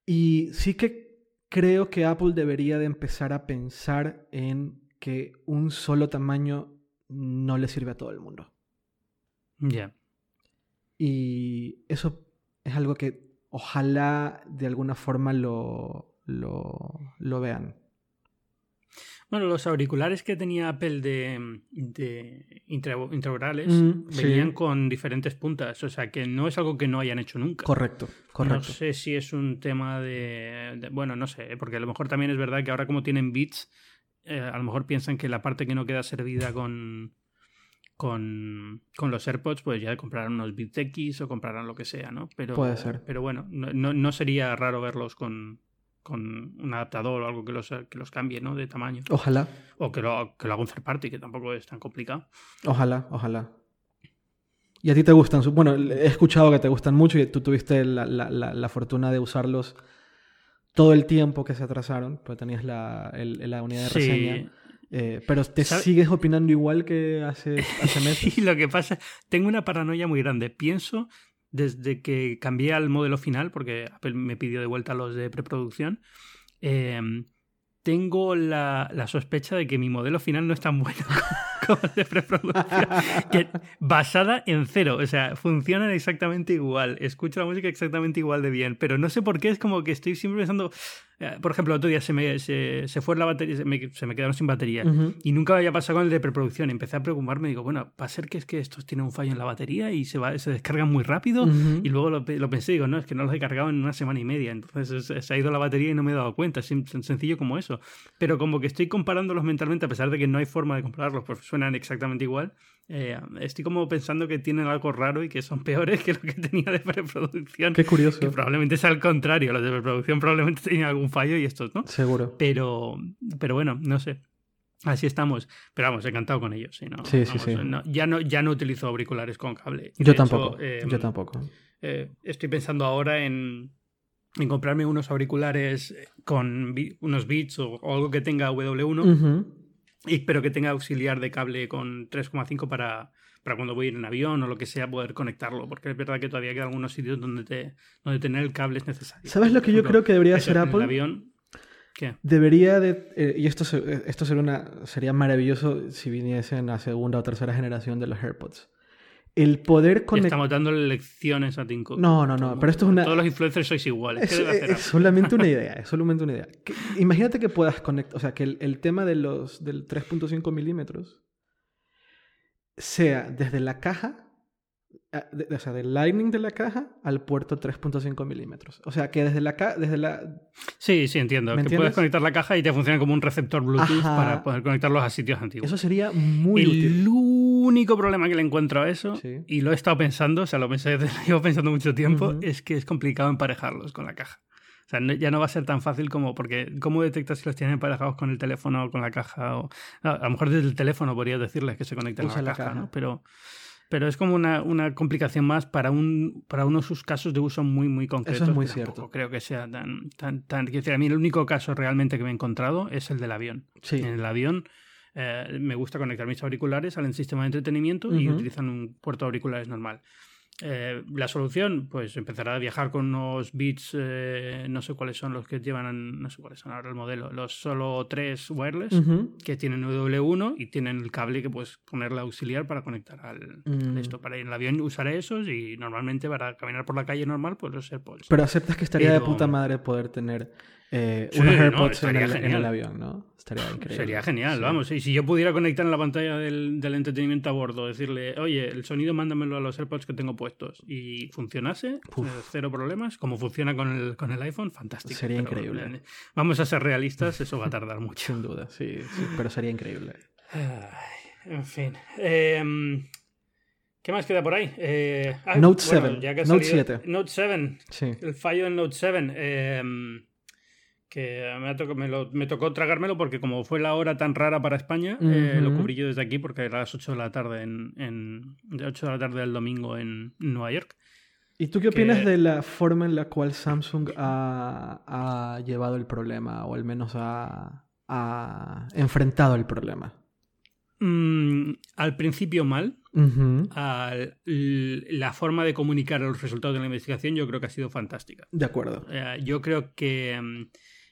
Y sí que creo que Apple debería de empezar a pensar en que un solo tamaño no le sirve a todo el mundo. Ya. Y eso es algo que ojalá de alguna forma lo, lo, lo vean. Bueno, los auriculares que tenía Apple de, de intra- intraorales Mm, sí. venían con diferentes puntas. O sea, que no es algo que no hayan hecho nunca. Correcto, No correcto. sé si es un tema de, de- Bueno, no sé, porque a lo mejor también es verdad que ahora como tienen bits, eh, a lo mejor piensan que la parte que no queda servida con, con, con los AirPods, pues ya comprarán unos bits X o comprarán lo que sea, ¿no? Pero, Puede ser. Pero bueno, no, no, no sería raro verlos con, con un adaptador o algo que los, que los cambie, ¿no? De tamaño. Ojalá, O que lo, que lo haga un third party, que tampoco es tan complicado. ojalá, ojalá. ¿Y a ti te gustan? Bueno, he escuchado que te gustan mucho y tú tuviste la, la- la- la fortuna de usarlos todo el tiempo que se atrasaron, pues tenías la, el- la unidad de reseña. Eh, pero ¿te ¿Sabe- sigues opinando igual que hace, hace meses? Y lo que pasa, tengo una paranoia muy grande. Pienso desde que cambié al modelo final, porque Apple me pidió de vuelta los de preproducción, eh, tengo la, la sospecha de que mi modelo final no es tan bueno como el de preproducción. Que, basada en cero, o sea, funcionan exactamente igual, escucho la música exactamente igual de bien, pero no sé por qué es como que estoy siempre pensando, por ejemplo, otro día se me, se, se fue la batería, se me, se me quedaron sin batería. Ujú. Y nunca había pasado con el de preproducción. Empecé a preocuparme. Digo, bueno, va a ser que es que estos tienen un fallo en la batería y se, va, se descargan muy rápido. Ujú. Y luego lo, lo pensé, digo, no, es que no los he cargado en una semana y media. Entonces es- se ha ido la batería y no me he dado cuenta. Es sencillo como eso. Pero como que estoy comparándolos mentalmente, a pesar de que no hay forma de compararlos, porque suenan exactamente igual. Eh, estoy como pensando que tienen algo raro y que son peores que lo que tenía de preproducción. Qué curioso. Que probablemente sea al contrario. Los de preproducción probablemente tenían algún fallo y estos no. Seguro. Pero, pero bueno, no sé. Así estamos. Pero vamos, encantado con ellos. Sí, no, Sí, sí, vamos, sí. no- ya, no, ya no utilizo auriculares con cable. Y Yo de hecho, tampoco. eh, yo tampoco. eh, estoy pensando ahora en, en comprarme unos auriculares con unos Beats o, o algo que tenga W1, Ujú. Y, pero que tenga auxiliar de cable con 3,5 para, para cuando voy a ir en avión o lo que sea poder conectarlo. Porque es verdad que todavía quedan algunos sitios donde, te, donde tener el cable es necesario. ¿Sabes lo que yo creo que debería hacer en el Apple? avión, ¿Qué? Debería de... eh, y esto, esto sería, una, sería maravilloso si viniesen a segunda o tercera generación de los AirPods. El poder conectar... Estamos dándole lecciones a Cook. No, no, no, pero esto es una- Todos los influencers sois iguales. ¿Qué Es, es Apple? solamente una idea, es solamente una idea. Que- imagínate que puedas conectar, o sea, que el, el tema de los, del 3.5 milímetros sea desde la caja, de- o sea, del lightning de la caja al puerto 3.5 milímetros. O sea, que desde la, ca- desde la... Sí, sí, entiendo. ¿Me Que entiendes? puedes conectar la caja y te funciona como un receptor Bluetooth Ajá. para poder conectarlos a sitios antiguos. Eso sería muy el útil. Único problema que le encuentro a eso, Sí. y lo he estado pensando, o sea, lo pensé, lo llevo pensando mucho tiempo, Ujú. es que es complicado emparejarlos con la caja. O sea, no- ya no va a ser tan fácil como, porque ¿cómo detectas si los tienes emparejados con el teléfono o con la caja? O, no, a lo mejor desde el teléfono podrías decirles que se conecten Usa a la, la caja, caja. ¿no? Pero, pero es como una, una complicación más para, un, para uno de sus casos de uso muy, muy concretos. muy que cierto. tampoco creo que sea tan, tan, tan... Quiero decir, a mí el único caso realmente que me he encontrado es el del avión. Sí. En el avión eh, me gusta conectar mis auriculares al sistema de entretenimiento y utilizan un puerto de auriculares normal. Eh, la solución, pues empezará a viajar con unos Beats, eh, no sé cuáles son los que llevan, no sé cuáles son ahora el modelo, los solo tres wireless que tienen W1 y tienen el cable que puedes ponerle auxiliar para conectar al Mm. esto. Para ir en el avión usaré esos y normalmente para caminar por la calle normal, pues los AirPods. Pero aceptas que estaría de puta madre poder tener eh, Sí, unos no, AirPods en, el, en el avión, ¿no? Estaría increíble. Sería genial, Sí. vamos. Y si yo pudiera conectar en la pantalla del, del entretenimiento a bordo, decirle, oye, el sonido mándamelo a los AirPods que tengo puestos y funcionase, Uf. eh, cero problemas, como funciona con el, con el iPhone, fantástico. Sería Pero, increíble. eh, vamos a ser realistas, eso va a tardar mucho. Sin duda, sí, sí, pero sería increíble. Ay, en fin. Em, ¿Qué más queda por ahí? Eh, ah, Note bueno, 7, ya que ha Note salido- 7. Note 7. Sí. El fallo en Note 7. em, que me, ha tocado- me, lo- me tocó tragármelo porque como fue la hora tan rara para España, eh, lo cubrí yo desde aquí porque era las 8 de la tarde en, en de 8 de la tarde del domingo en Nueva York. ¿Y tú qué opinas que- de la forma en la cual Samsung ha, ha llevado el problema, o al menos ha, ha enfrentado el problema? Mm, al principio mal, al- la forma de comunicar los resultados de la investigación yo creo que ha sido fantástica. De acuerdo. Eh, yo creo que mm,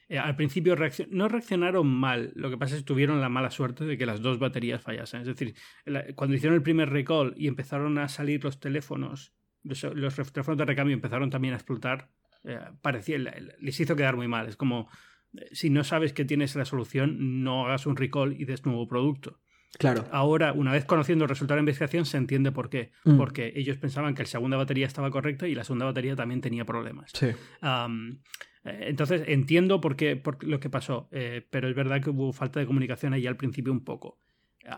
eh, al principio reaccion- no reaccionaron mal, lo que pasa es que tuvieron la mala suerte de que las dos baterías fallasen. Es decir, la- cuando hicieron el primer recall y empezaron a salir los teléfonos, los, los teléfonos de recambio empezaron también a explotar, eh, parecía, les hizo quedar muy mal. Es como, eh, si no sabes que tienes la solución, no hagas un recall y des nuevo producto. Claro. Ahora, una vez conociendo el resultado de la investigación, se entiende por qué. Mm. Porque ellos pensaban que la segunda batería estaba correcta y la segunda batería también tenía problemas. Sí. Entonces entiendo por qué, por lo que pasó, eh, pero es verdad que hubo falta de comunicación ahí al principio un poco.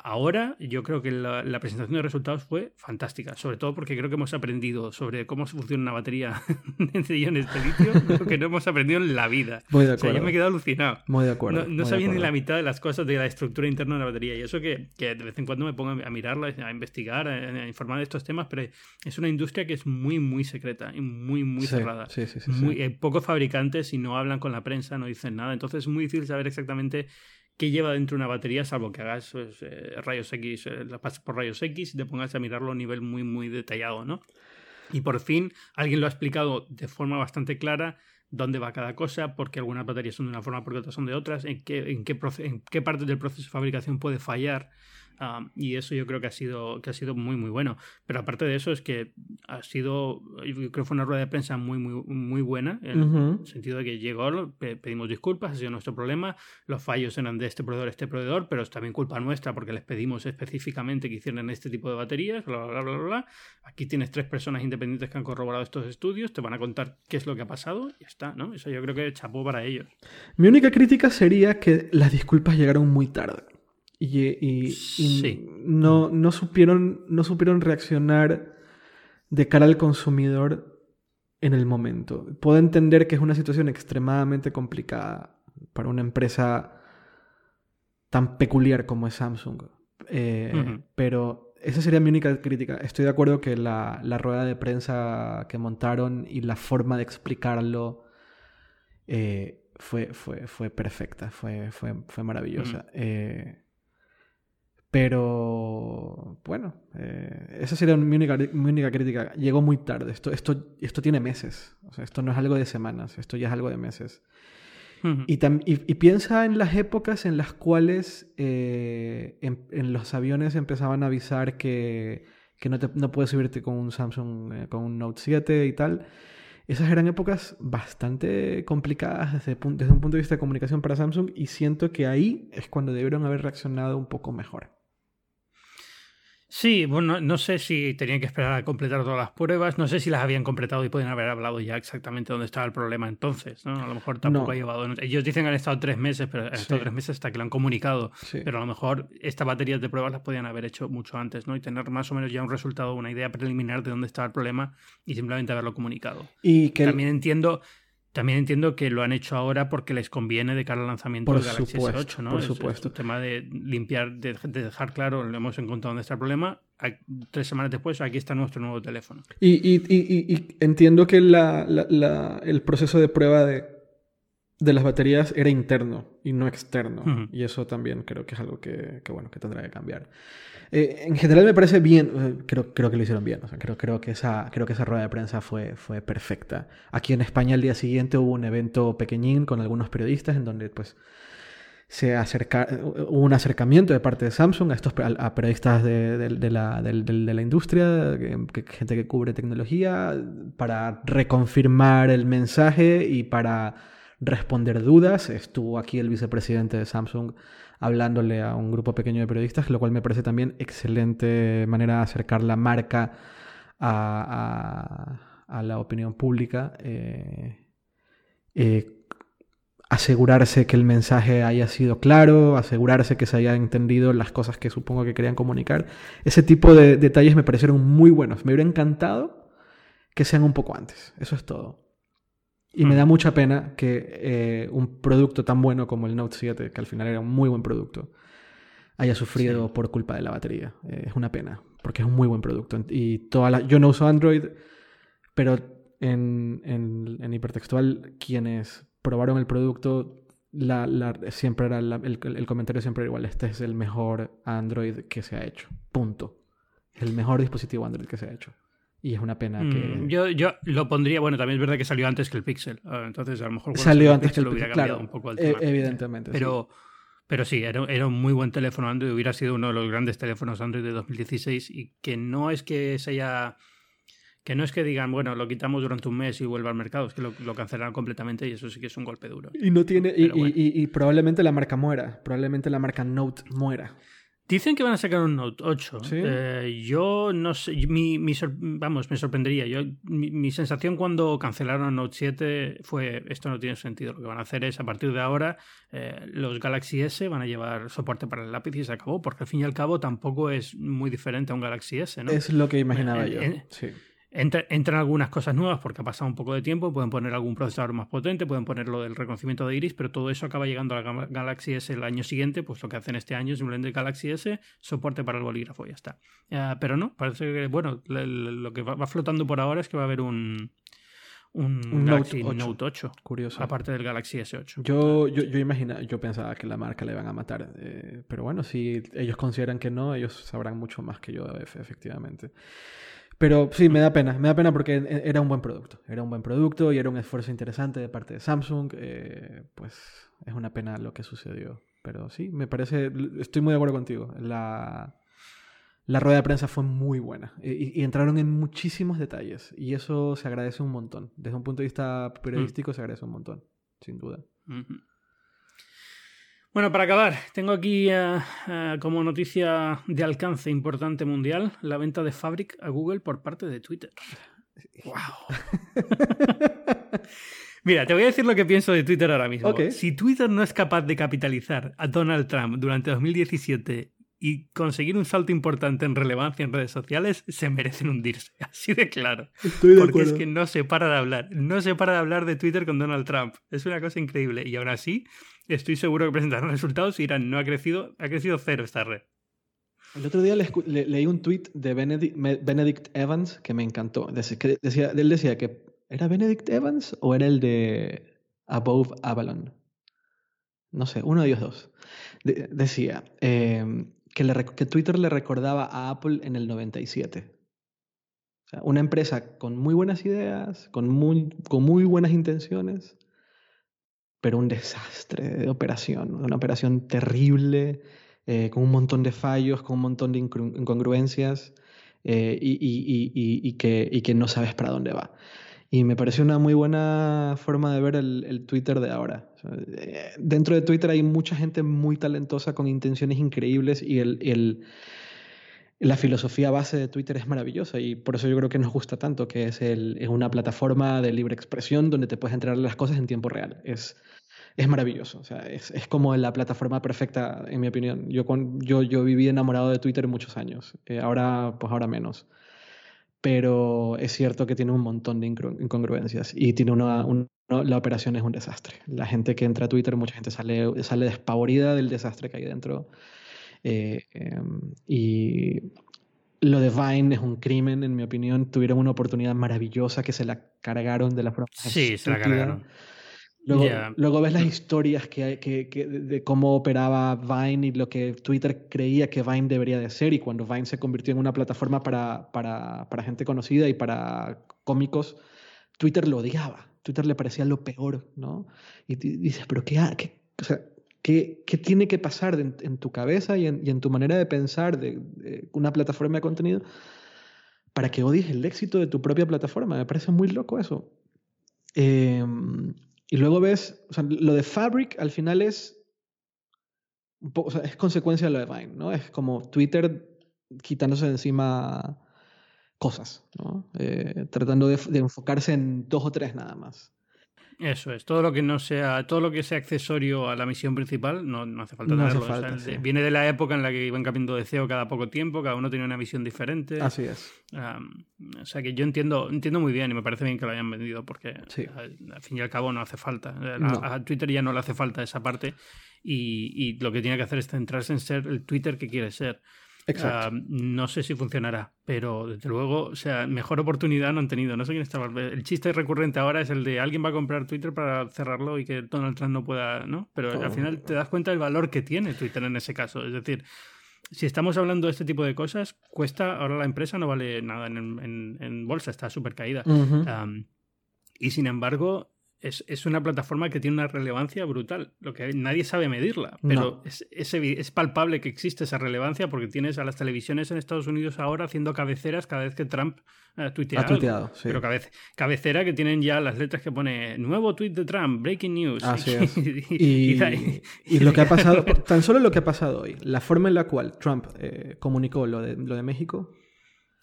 Ahora yo creo que la, la presentación de resultados fue fantástica, sobre todo porque creo que hemos aprendido sobre cómo funciona una batería de iones de litio, lo que no hemos aprendido en la vida. Muy de O sea, acuerdo. yo me he quedado alucinado. Muy de acuerdo. No, sabía ni acuerdo. la mitad de las cosas de la estructura interna de la batería. Y eso que, que de vez en cuando me pongo a mirarla, a investigar, a, a informar de estos temas, pero es una industria que es muy, muy secreta y muy, muy Sí, cerrada. Sí, sí, sí. Muy, eh, pocos fabricantes y no hablan con la prensa, no dicen nada. Entonces es muy difícil saber exactamente qué lleva dentro una batería, salvo que hagas pues, eh, rayos X, eh, la pases por rayos X y te pongas a mirarlo a nivel muy, muy detallado, ¿no? Y por fin alguien lo ha explicado de forma bastante clara dónde va cada cosa, por qué algunas baterías son de una forma, por qué otras son de otras, en qué, en en qué parte del proceso de fabricación puede fallar. Um, y eso yo creo que ha sido que ha sido muy muy bueno pero aparte de eso es que ha sido yo creo que fue una rueda de prensa muy muy muy buena en Ujú. el sentido de que llegó pe- pedimos disculpas ha sido nuestro problema los fallos eran de este proveedor este proveedor pero es también culpa nuestra porque les pedimos específicamente que hicieran este tipo de baterías bla bla bla bla, bla. aquí tienes tres personas independientes que han corroborado estos estudios te van a contar qué es lo que ha pasado y ya está no eso yo creo que chapó para ellos Mi única crítica sería que las disculpas llegaron muy tarde. Y, y- no, no, supieron, no supieron reaccionar de cara al consumidor en el momento. Puedo entender que es una situación extremadamente complicada para una empresa tan peculiar como es Samsung. Eh. Pero esa sería mi única crítica. Estoy de acuerdo que la, la rueda de prensa que montaron y la forma de explicarlo eh, fue, fue, fue perfecta, fue, fue, fue maravillosa. Eh, pero bueno, eh, esa sería mi única, mi única crítica. Llegó muy tarde. Esto, esto, esto tiene meses. O sea, esto no es algo de semanas, esto ya es algo de meses. Y, y- y piensa en las épocas en las cuales eh, en, en los aviones empezaban a avisar que, que no, te- no puedes subirte con un Samsung, eh, con un Note 7 y tal. Esas eran épocas bastante complicadas desde, desde un punto de vista de comunicación para Samsung y siento que ahí es cuando debieron haber reaccionado un poco mejor. Sí, bueno, no sé si tenían que esperar a completar todas las pruebas, no sé si las habían completado y pueden haber hablado ya exactamente dónde estaba el problema entonces, ¿no? A lo mejor tampoco No. ha llevado... Ellos dicen que han estado tres meses, pero han estado Sí. tres meses hasta que lo han comunicado, Sí. pero a lo mejor estas baterías de pruebas las podían haber hecho mucho antes, ¿no? Y tener más o menos ya un resultado, una idea preliminar de dónde estaba el problema y simplemente haberlo comunicado. Y que También entiendo... También entiendo que lo han hecho ahora porque les conviene de cara al lanzamiento Por del Galaxy supuesto, S8, ¿no? por Es- es supuesto. un tema de limpiar, de, de dejar claro, lo hemos encontrado dónde está el problema. Tres semanas después, aquí está nuestro nuevo teléfono. Y, y- y- y- y entiendo que la- la- la- el proceso de prueba de, de las baterías era interno y no externo. Y eso también creo que es algo que, que, bueno, que tendrá que cambiar. Eh, en general me parece bien, eh, creo, creo que lo hicieron bien. o sea, creo, creo, que esa, creo que esa rueda de prensa fue, fue perfecta. Aquí en España al día siguiente hubo un evento pequeñín con algunos periodistas en donde pues se acerca, hubo un acercamiento de parte de Samsung a estos a, periodistas de, de- de la, de la industria, que- que- gente que cubre tecnología, para reconfirmar el mensaje y para responder dudas. Estuvo aquí el vicepresidente de Samsung hablándole a un grupo pequeño de periodistas, lo cual me parece también excelente manera de acercar la marca a, la opinión pública. Eh, eh, asegurarse que el mensaje haya sido claro, asegurarse que se hayan entendido las cosas que supongo que querían comunicar. Ese tipo de detalles me parecieron muy buenos. Me hubiera encantado que sean un poco antes. Eso es todo. Y me da mucha pena que eh, un producto tan bueno como el Note 7, que al final era un muy buen producto, haya sufrido por culpa de la batería. Eh, es una pena, porque es un muy buen producto. Y toda la... Yo no uso Android, pero en, en hipertextual, quienes probaron el producto, la, siempre era el, comentario siempre era igual, este es el mejor Android que se ha hecho. Punto. El mejor dispositivo Android que se ha hecho. Y es una pena que... Mm, yo, yo lo pondría, bueno, también es verdad que salió antes que el Pixel. Ah, entonces, a lo mejor... Salió antes que el Pixel, claro. Un poco el e, evidentemente. Pero... Pero sí, era, era, un muy buen teléfono Android, hubiera sido uno de los grandes teléfonos Android de 2016 y que no es que se haya que no es que digan, bueno, lo quitamos durante un mes y vuelva al mercado, es que lo, lo cancelaron completamente y eso sí que es un golpe duro. Y no tiene. Y, probablemente la marca muera. Probablemente la marca Note muera. Dicen que van a sacar un Note 8. Eh, yo no sé. Mi, vamos, me sorprendería. Yo, mi, sensación cuando cancelaron Note 7 fue: esto no tiene sentido. Lo que van a hacer es, a partir de ahora, eh, los Galaxy S van a llevar soporte para el lápiz y se acabó. Porque al fin y al cabo tampoco es muy diferente a un Galaxy S, ¿no? Es lo que imaginaba yo. sí entran algunas cosas nuevas porque ha pasado un poco de tiempo, pueden poner algún procesador más potente, pueden poner lo del reconocimiento de iris, pero todo eso acaba llegando a la Galaxy S el año siguiente, pues lo que hacen este año es simplemente Galaxy S, soporte para el bolígrafo y ya está. Eh, pero no, parece que, bueno, lo que va, flotando por ahora es que va a haber un, un, Galaxy Note 8. Curioso. Aparte del Galaxy S8. Yo, yo, yo, imagina, yo pensaba que la marca le iban a matar. Eh, pero bueno, si ellos consideran que no, ellos sabrán mucho más que yo, efectivamente. Pero sí, me da pena, me da pena porque era un buen producto. Era un buen producto y era un esfuerzo interesante de parte de Samsung. Eh, pues es una pena lo que sucedió. Pero sí, me parece, estoy muy de acuerdo contigo. La, la rueda de prensa fue muy buena y, entraron en muchísimos detalles y eso se agradece un montón. Desde un punto de vista periodístico se agradece un montón, sin duda. Bueno, para acabar, tengo aquí eh, eh, como noticia de alcance importante mundial la venta de Fabric a Google por parte de Twitter. ¡Wow! Mira, te voy a decir lo que pienso de Twitter ahora mismo. Si Twitter no es capaz de capitalizar a Donald Trump durante 2017 y conseguir un salto importante en relevancia en redes sociales, se merecen hundirse. Así de claro. Porque es que no se para de hablar. No se para de hablar de Twitter con Donald Trump. Es una cosa increíble. Y ahora sí, estoy seguro que presentarán resultados y dirán, no ha crecido, ha crecido cero esta red. El otro día leí un tweet de Benedict, Evans que me encantó. Decía, él decía que ¿era Benedict Evans o era el de Above Avalon? No sé, uno de ellos dos. decía em, que, Twitter le recordaba a Apple en el 97. una empresa con muy buenas ideas, con muy, con muy buenas intenciones, pero un desastre de operación, una operación terrible, eh, con un montón de fallos, con un montón de incongruencias eh, y, que, que, no sabes para dónde va. Y me pareció una muy buena forma de ver el, Twitter de ahora. Eh, dentro de Twitter hay mucha gente muy talentosa con intenciones increíbles y el, la filosofía base de Twitter es maravillosa y por eso yo creo que nos gusta tanto, que es, es una plataforma de libre expresión donde te puedes enterar de las cosas en tiempo real. Es, es maravilloso. O sea, es, es, como la plataforma perfecta, en mi opinión. Yo, yo, yo viví enamorado de Twitter muchos años. Eh, ahora, pues ahora menos. Pero es cierto que tiene un montón de incongruencias y tiene una, la operación es un desastre. La gente que entra a Twitter, mucha gente sale, sale despavorida del desastre que hay dentro. Eh, em, y lo de Vine es un crimen, en mi opinión. Tuvieron una oportunidad maravillosa que se la cargaron de la forma. Sí, se la cargaron. Luego, ves las historias que, que, de cómo operaba Vine y lo que Twitter creía que Vine debería de ser y cuando Vine se convirtió en una plataforma para, para, para gente conocida y para cómicos, Twitter lo odiaba. Twitter le parecía lo peor, ¿no? Y dices, pero ¿qué, qué, o sea, ¿qué, qué tiene que pasar en, tu cabeza y en, y en, tu manera de pensar de, una plataforma de contenido para que odies el éxito de tu propia plataforma? Me parece muy loco eso. Eh, y luego ves, o sea, lo de Fabric al final es, o sea, es consecuencia de lo de Vine, ¿no? Es como Twitter quitándose de encima cosas, ¿no? Eh, tratando de, enfocarse en dos o tres nada más. Eso es, todo lo que no sea, todo lo que sea accesorio a la misión principal, no, hace falta tenerlo. Viene de la época en la que iban cambiando de CEO cada poco tiempo, cada uno tenía una misión diferente. Así es. o sea que yo entiendo, entiendo muy bien y me parece bien que lo hayan vendido, porque al, fin y al cabo no hace falta. A, Twitter ya no le hace falta esa parte y, y lo que tiene que hacer es centrarse en ser el Twitter que quiere ser. Exacto. no sé si funcionará, pero desde luego, o sea, mejor oportunidad no han tenido. No sé quién estaba. El chiste recurrente ahora es el de alguien va a comprar Twitter para cerrarlo y que Donald Trump no pueda, ¿no? Pero al final te das cuenta del valor que tiene Twitter en ese caso. Es decir, si estamos hablando de este tipo de cosas, cuesta, ahora la empresa no vale nada en, en, bolsa, está súper caída. y sin embargo, es, una plataforma que tiene una relevancia brutal. Lo que nadie sabe medirla, pero es, es, palpable que existe esa relevancia porque tienes a las televisiones en Estados Unidos ahora haciendo cabeceras cada vez que Trump ha tuiteado. Pero cabecera que tienen ya las letras que pone nuevo tweet de Trump, breaking news. y, lo que ha pasado, tan solo lo que ha pasado hoy, la forma en la cual Trump eh, comunicó lo de, lo de México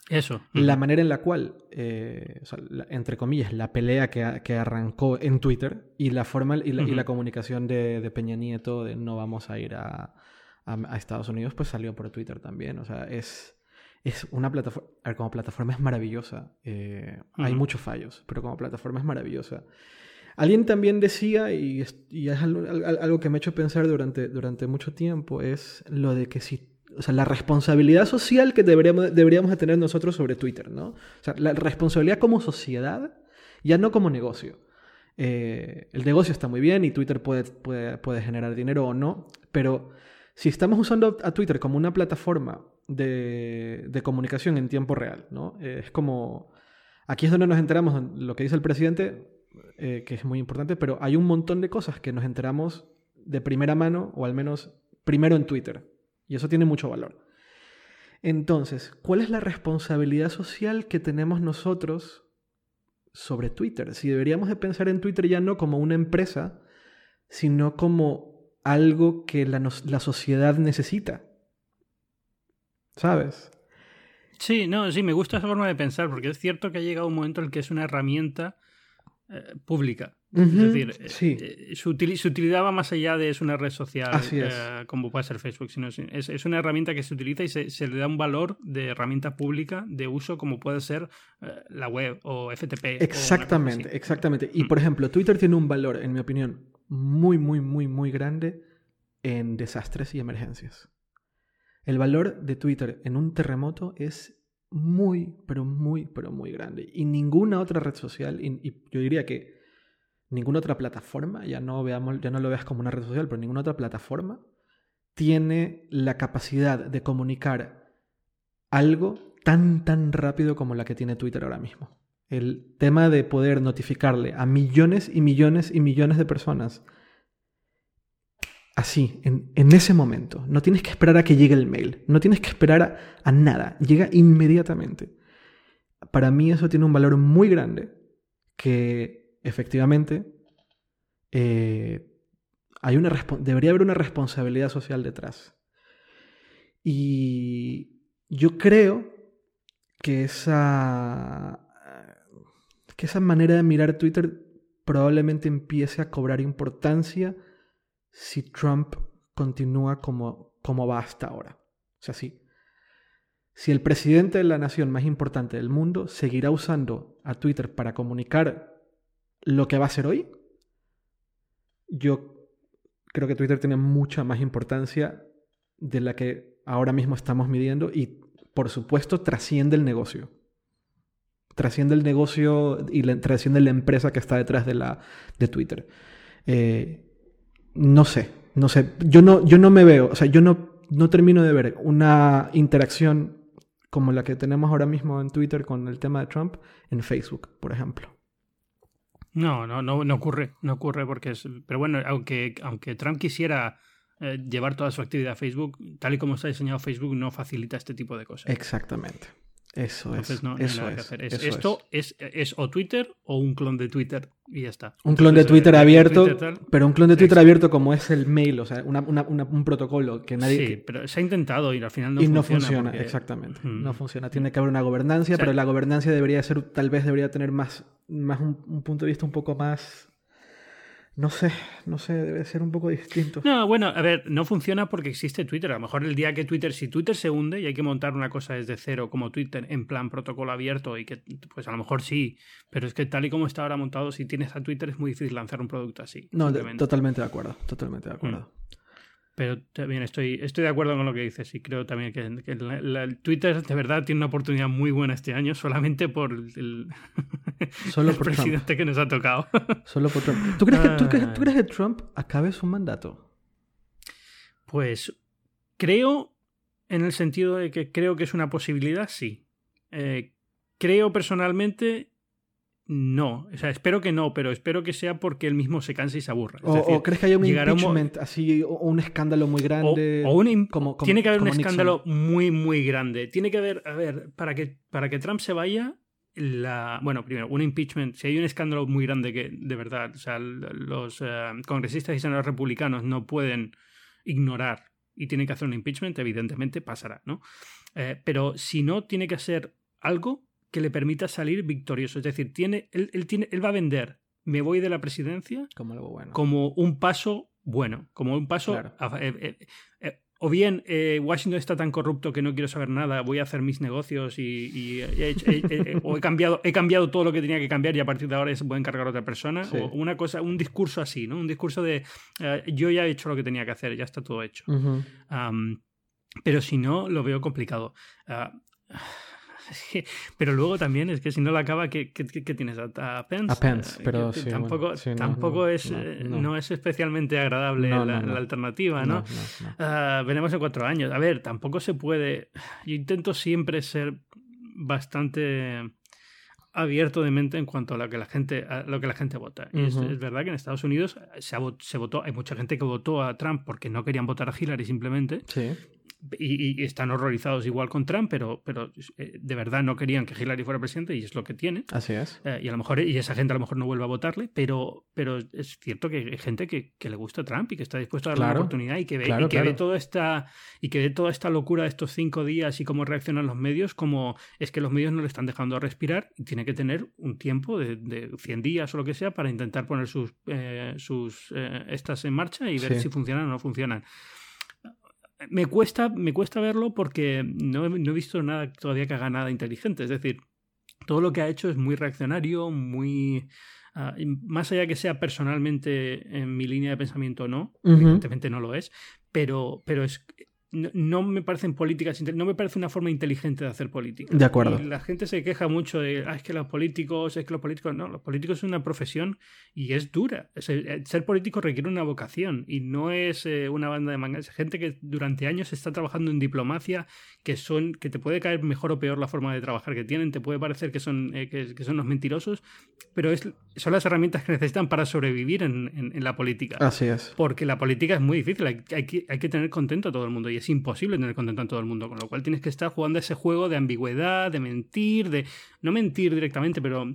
eso. La manera en la cual, eh, entre comillas, la pelea que, arrancó en Twitter y la forma y la, comunicación de, Peña Nieto de no vamos a ir a, Estados Unidos, pues salió por Twitter también. O sea, es, es una plataforma. A como plataforma es maravillosa. Eh, hay muchos fallos, pero como plataforma es maravillosa. Alguien también decía, y es, algo, que me ha hecho pensar durante, durante mucho tiempo, es lo de que si o sea, la responsabilidad social que deberíamos, deberíamos tener nosotros sobre Twitter, ¿no? O sea, la responsabilidad como sociedad, ya no como negocio. Eh, el negocio está muy bien y Twitter puede, puede, generar dinero o no, pero si estamos usando a Twitter como una plataforma de, de comunicación en tiempo real, ¿no? Eh, es como... Aquí es donde nos enteramos lo que dice el presidente, eh, que es muy importante, pero hay un montón de cosas que nos enteramos de primera mano, o al menos primero en Twitter. Y eso tiene mucho valor. Entonces, ¿cuál es la responsabilidad social que tenemos nosotros sobre Twitter? Si deberíamos de pensar en Twitter ya no como una empresa, sino como algo que la, sociedad necesita. ¿Sabes? Sí, no, sí, me gusta esa forma de pensar, porque es cierto que ha llegado un momento en el que es una herramienta eh, pública. Es decir, eh, eh, su, utilidad va más allá de es una red social como puede ser Facebook, sino es, una herramienta que se utiliza y se, le da un valor de herramienta pública de uso como puede ser la web o FTP. Exactamente, exactamente. Y mm. por ejemplo, Twitter tiene un valor, en mi opinión, muy, muy, muy, muy grande en desastres y emergencias. El valor de Twitter en un terremoto es muy, pero muy, pero muy grande. Y ninguna otra red social, y, yo diría que ninguna otra plataforma, ya no, veamos, ya no lo veas como una red social, pero ninguna otra plataforma tiene la capacidad de comunicar algo tan, tan rápido como la que tiene Twitter ahora mismo. El tema de poder notificarle a millones y millones y millones de personas así, en, ese momento. No tienes que esperar a que llegue el mail, no tienes que esperar a, nada, llega inmediatamente. Para mí eso tiene un valor muy grande que efectivamente eh, hay una debería haber una responsabilidad social detrás. Y yo creo que esa, que esa manera de mirar Twitter probablemente empiece a cobrar importancia si Trump continúa como, como va hasta ahora. O sea, sí. Si el presidente de la nación más importante del mundo seguirá usando a Twitter para comunicar lo que va a ser hoy, yo creo que Twitter tiene mucha más importancia de la que ahora mismo estamos midiendo y, por supuesto, trasciende el negocio. Trasciende el negocio y trasciende la empresa que está detrás de, la, de Twitter. Eh, no sé, no sé. Yo no, yo no me veo, o sea, yo no, no termino de ver una interacción como la que tenemos ahora mismo en Twitter con el tema de Trump en Facebook, por ejemplo. No, no, no, no ocurre, no ocurre porque es. Pero bueno, aunque, aunque Trump quisiera eh, llevar toda su actividad a Facebook, tal y como está diseñado Facebook, no facilita este tipo de cosas. Exactamente. Eso Entonces es. no, no hay que hacer. Es- esto es. Es, o Twitter o un clon de Twitter y ya está. Un clon de Entonces, Twitter eh, abierto, Twitter pero un clon de Twitter abierto como es el mail, o sea, una- una- una- un protocolo que nadie... sí, que- pero se ha intentado y al final no y funciona. no funciona, porque- exactamente. Mm. No funciona. Tiene que haber una gobernancia, O sea- pero la gobernancia debería ser, tal vez debería tener más, más un, un punto de vista un poco más... No sé, no sé, debe ser un poco distinto. No, bueno, a ver, no funciona porque existe Twitter. A lo mejor el día que Twitter, si Twitter se hunde y hay que montar una cosa desde cero como Twitter en plan protocolo abierto y que, pues a lo mejor sí, pero es que tal y como está ahora montado, si tienes a Twitter es muy difícil lanzar un producto así. No, de- totalmente de acuerdo, totalmente de acuerdo. Pero también estoy, estoy de acuerdo con lo que dices y creo también que, que la- la- el Twitter de verdad tiene una oportunidad muy buena este año solamente por el, Solo el por Trump. presidente que nos ha tocado. Solo por Trump. ¿Tú crees, que, tú, crees, Ah. tú crees que Trump acabe su mandato? Pues creo, en el sentido de que creo que es una posibilidad, sí. Eh, creo personalmente, no. O sea, espero que no, pero espero que sea porque él mismo se canse y se aburra. Es ¿O, decir, o crees que haya un impeachment así, o un escándalo muy grande? o un como- como- tiene que haber un Nixon? escándalo muy, muy grande. Tiene que haber, a ver, para que, para que Trump se vaya, la, bueno, primero, un impeachment, si hay un escándalo muy grande que, de verdad, o sea, los eh, congresistas y senadores republicanos no pueden ignorar y tienen que hacer un impeachment, evidentemente pasará, ¿no? Eh, pero si no, tiene que ser algo que le permita salir victorioso. Es decir, tiene, él, él tiene, él va a vender, me voy de la presidencia Como algo bueno. como un paso bueno, como un paso... Claro. a- eh, eh, eh, o bien eh, Washington está tan corrupto que no quiero saber nada, voy a hacer mis negocios y, y he, hecho- he- he- o he cambiado, he cambiado todo lo que tenía que cambiar y a partir de ahora se puede encargar otra persona. Sí. O una cosa, un discurso así, ¿no? Un discurso de yo ya he hecho lo que tenía que hacer, ya está todo hecho. Am, pero si no, lo veo complicado. Ah, pero luego también es que si no la acaba, ¿qué, qué- tienes? ¿A, a Pence? A Pence, Eh, pero que sí, tampoco, bueno, sí, no, tampoco no, es, no, eh, no. es especialmente agradable la, alternativa, ¿no? Ah, veremos en cuatro años. A ver, tampoco se puede. Yo intento siempre ser bastante abierto de mente en cuanto a lo que la gente, a lo que la gente vota. Y es, verdad que en Estados Unidos se, se votó, hay mucha gente que votó a Trump porque no querían votar a Hillary simplemente Sí. Y, y están horrorizados igual con Trump, pero, pero eh, de verdad no querían que Hillary fuera presidente y es lo que tiene. Así es. Eh, y a lo mejor y esa gente a lo mejor no vuelve a votarle, pero, pero es cierto que hay gente que, que le gusta Trump y que está dispuesto a darle Claro, una oportunidad y que ve, claro, y que ve toda esta y que ve toda esta locura de estos cinco días y cómo reaccionan los medios, como es que los medios no le están dejando respirar y tiene que tener un tiempo de, de 100 días o lo que sea para intentar poner sus, eh, sus eh, estas en marcha y ver Sí. si funcionan o no funcionan. Me cuesta, me cuesta verlo porque no, he- no he visto nada todavía que haga nada inteligente. Es decir, todo lo que ha hecho es muy reaccionario, muy... ah, más allá que sea personalmente en mi línea de pensamiento o no, evidentemente no lo es, pero, pero es... No, no me parecen políticas, no me parece una forma inteligente de hacer política. De acuerdo. Y la gente se queja mucho de, ah, es que los políticos, es que los políticos, no, los políticos es una profesión y es dura. Es- ser político requiere una vocación y no es eh, una banda de mangas. Es gente que durante años está trabajando en diplomacia, que son, que te puede caer mejor o peor la forma de trabajar que tienen, te puede parecer que son, eh, que, que son unos mentirosos, pero es, son las herramientas que necesitan para sobrevivir en, en- en la política. Así es. Porque la política es muy difícil, hay, hay que, hay que tener contento a todo el mundo y es imposible tener contento a todo el mundo, con lo cual tienes que estar jugando ese juego de ambigüedad, de mentir, de no mentir directamente, pero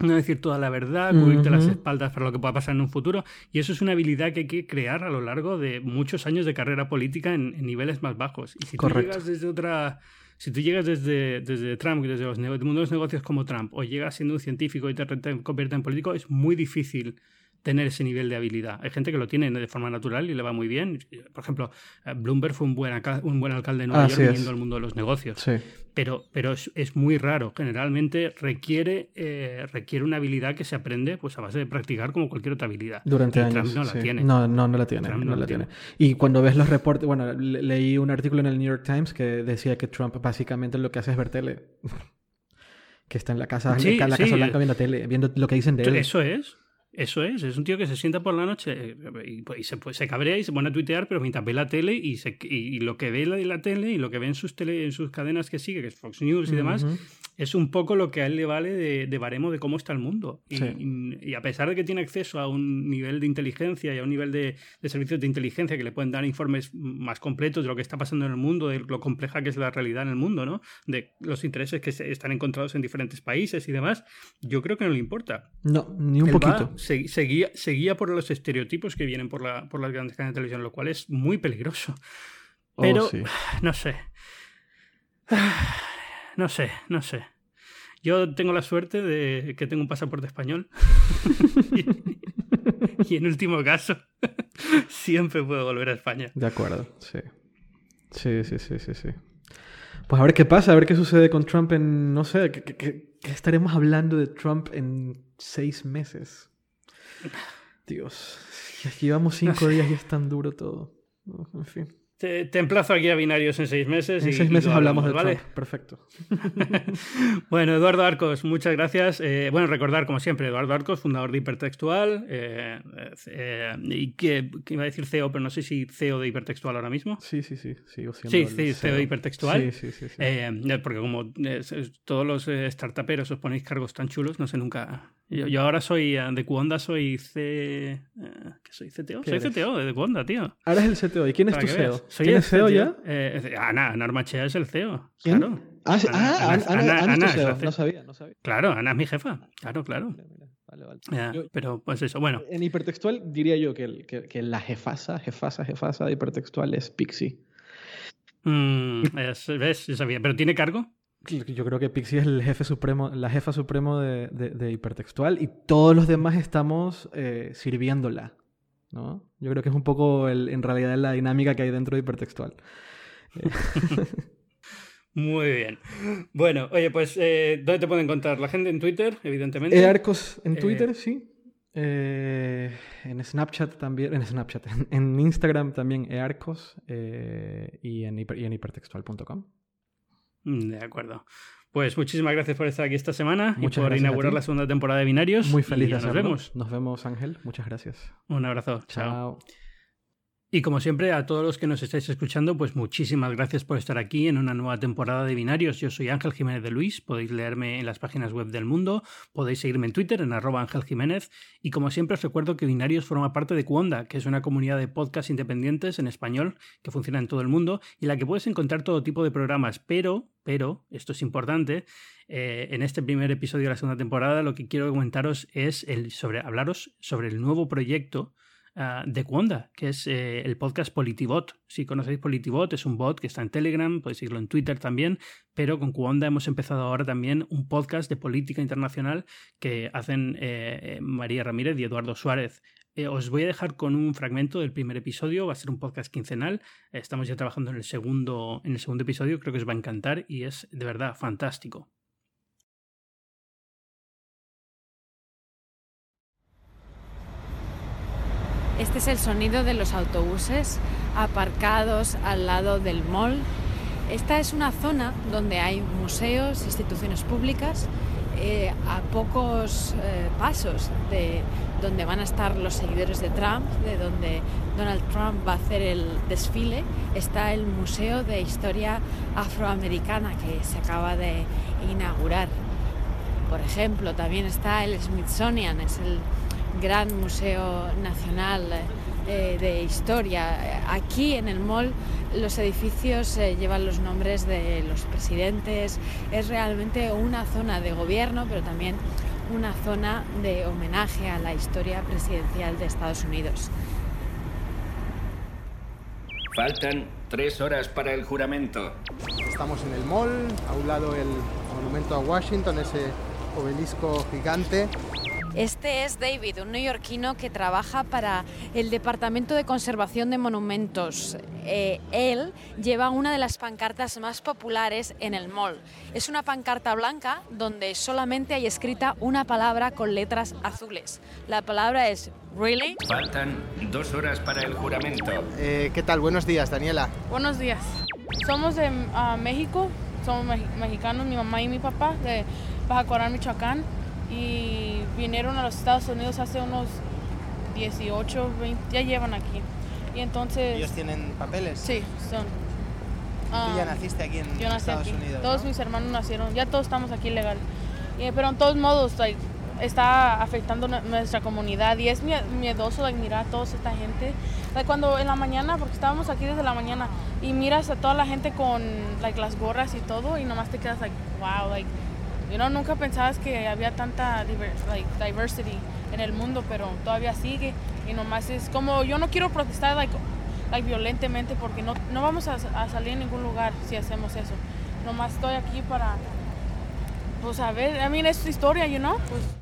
no decir toda la verdad, cubrirte las espaldas para lo que pueda pasar en un futuro. Y eso es una habilidad que hay que crear a lo largo de muchos años de carrera política en, en niveles más bajos. Y si tú Correcto. llegas desde otra... Si tú llegas desde, desde Trump, desde los el mundo de los negocios como Trump, o llegas siendo un científico y te, te en político, es muy difícil tener ese nivel de habilidad. Hay gente que lo tiene de forma natural y le va muy bien. Por ejemplo, eh, Bloomberg fue un buen, un buen alcalde de Nueva Así York viniendo al mundo de los negocios Sí. pero, pero es, es muy raro. Generalmente requiere, eh, requiere una habilidad que se aprende pues, a base de practicar como cualquier otra habilidad. Durante Y años. Trump no la tiene. No, no, no la tiene. Trump no no la la tiene. tiene. Y cuando ves los reportes, bueno, le- leí un artículo en el New York Times que decía que Trump básicamente lo que hace es ver tele. que está en la casa, Sí, en la sí. Casa Blanca viendo tele, viendo lo que dicen de él. Eso es. Eso es, es un tío que se sienta por la noche eh, y, pues, se, pues, se, cabrea y se pone a tuitear, pero mientras ve la tele y, se, y, lo que ve en la tele y lo que ve en sus, tele, en sus cadenas que sigue, que es Fox News y demás, es un poco lo que a él le vale de, de baremo de cómo está el mundo. Y, a pesar de que tiene acceso a un nivel de inteligencia y a un nivel de, de, servicios de inteligencia que le pueden dar informes más completos de lo que está pasando en el mundo, de lo compleja que es la realidad en el mundo, ¿no? De los intereses que están encontrados en diferentes países y demás, yo creo que no le importa. No, ni un poquito seguía, seguía por los estereotipos que vienen por, la, por las grandes cadenas de televisión, lo cual es muy peligroso. Oh, Pero, no sé. No sé, no sé. Yo tengo la suerte de que tengo un pasaporte español. y, en último caso, siempre puedo volver a España. De acuerdo, sí. Sí, sí, sí, sí, sí. Pues a ver qué pasa, a ver qué sucede con Trump en, no sé, que estaremos hablando de Trump en seis meses. Dios, llevamos cinco días y es tan duro todo. En fin. Te, emplazo aquí a binarios en seis meses. En seis meses hablamos, de ¿vale? Perfecto. bueno, Eduardo Arcos, muchas gracias. Eh, bueno, recordar, como siempre, Eduardo Arcos, fundador de Hipertextual. Eh, eh, y que, iba a decir CEO, pero no sé si CEO de Hipertextual ahora mismo. Sí, sí, sí. Sigo siendo sí, sí, CEO. de Hipertextual. Sí, sí, sí. porque como todos los startuperos os ponéis cargos tan chulos, no sé nunca. Yo, ahora soy de Cuonda, soy C. ¿Qué soy? ¿CTO? Soy CTO de Cuonda, tío. Ahora es el CTO. ¿Y quién es tu CEO? ¿Soy el CEO ya? Eh, Ana, Ana Armachea es el CEO. Claro. Ah, ah Ana, Ana, Ana, no sabía, no sabía. Claro, Ana es mi jefa. Claro, claro. Vale, vale. pero pues eso, bueno. En hipertextual diría yo que, que, que, la jefasa, jefasa, jefasa de hipertextual es Pixie. Mm, ¿Ves? Yo sabía. ¿Pero tiene cargo? Yo creo que Pixie es el jefe supremo, la jefa supremo de, de, hipertextual y todos los demás estamos eh, sirviéndola. ¿no? Yo creo que es un poco el, en realidad la dinámica que hay dentro de hipertextual. Muy bien. Bueno, oye, pues, eh, ¿dónde te pueden encontrar? La gente en Twitter, evidentemente. Earcos en Twitter, eh, sí. Eh, en Snapchat también, en Snapchat, en, Instagram también earcos y, en, y en hipertextual.com. Mm, de acuerdo. Pues muchísimas gracias por estar aquí esta semana y por inaugurar la segunda temporada de Binarios. Muy feliz de Nos vemos. Nos vemos, Ángel. Muchas gracias. Un abrazo. Chao. Y como siempre, a todos los que nos estáis escuchando, pues muchísimas gracias por estar aquí en una nueva temporada de Binarios. Yo soy Ángel Jiménez de Luis, podéis leerme en las páginas web del mundo, podéis seguirme en Twitter en arroba Ángel Jiménez. Y como siempre os recuerdo que Binarios forma parte de Cuonda, que es una comunidad de podcasts independientes en español que funciona en todo el mundo y en la que puedes encontrar todo tipo de programas, pero, pero, esto es importante, eh, en este primer episodio de la segunda temporada lo que quiero comentaros es el sobre, hablaros sobre el nuevo proyecto Ah, de Cuonda, que es eh, el podcast Politibot. Si conocéis Politibot, es un bot que está en Telegram, podéis seguirlo en Twitter también, pero con Cuonda hemos empezado ahora también un podcast de política internacional que hacen eh, eh, María Ramírez y Eduardo Suárez. os voy a dejar con un fragmento del primer episodio, va a ser un podcast quincenal. estamos ya trabajando en el segundo, en el segundo episodio, creo que os va a encantar y es de verdad fantástico. Este es el sonido de los autobuses aparcados al lado del mall. Esta es una zona donde hay museos, instituciones públicas, eh, a pocos eh, pasos de donde van a estar los seguidores de Trump, de donde Donald Trump va a hacer el desfile, está el Museo de Historia Afroamericana que se acaba de inaugurar. Por ejemplo, también está el Smithsonian, es el gran museo nacional eh, de historia. Aquí en el mall los edificios eh, llevan los nombres de los presidentes. Es realmente una zona de gobierno, pero también una zona de homenaje a la historia presidencial de Estados Unidos. Faltan tres horas para el juramento. Estamos en el mall, a un lado el monumento a Washington, ese obelisco gigante. Este es David, un neoyorquino que trabaja para el Departamento de Conservación de Monumentos. Eh, él lleva una de las pancartas más populares en el mall. Es una pancarta blanca donde solamente hay escrita una palabra con letras azules. La palabra es Really. Faltan dos horas para el juramento. Eh, ¿Qué tal? Buenos días, Daniela. Buenos días. Somos de ah, México, somos mexicanos, mi mamá y mi papá, de Baja Coral, Michoacán y vinieron a los Estados Unidos hace unos 18, 20, ya llevan aquí. Y entonces... ¿Ellos tienen papeles? Sí, son. Tú ya Ah, naciste aquí en yo nací Estados aquí. Unidos. Todos ¿no? mis hermanos nacieron, ya todos estamos aquí legal. Y- pero en todos modos, like, está afectando nu- nuestra comunidad y es mie- miedoso like, mirar a toda esta gente. Like, cuando en la mañana, porque estábamos aquí desde la mañana, y miras a toda la gente con like, las gorras y todo, y nomás te quedas like, wow, like, you know, nunca pensabas que había tanta diver- like, diversity en el mundo, pero todavía sigue. Y nomás es como, yo no quiero protestar like, like, violentamente porque no, no vamos a, a salir en ningún lugar si hacemos eso. Nomás estoy aquí para, pues a ver, I mean, es historia, you know, pues...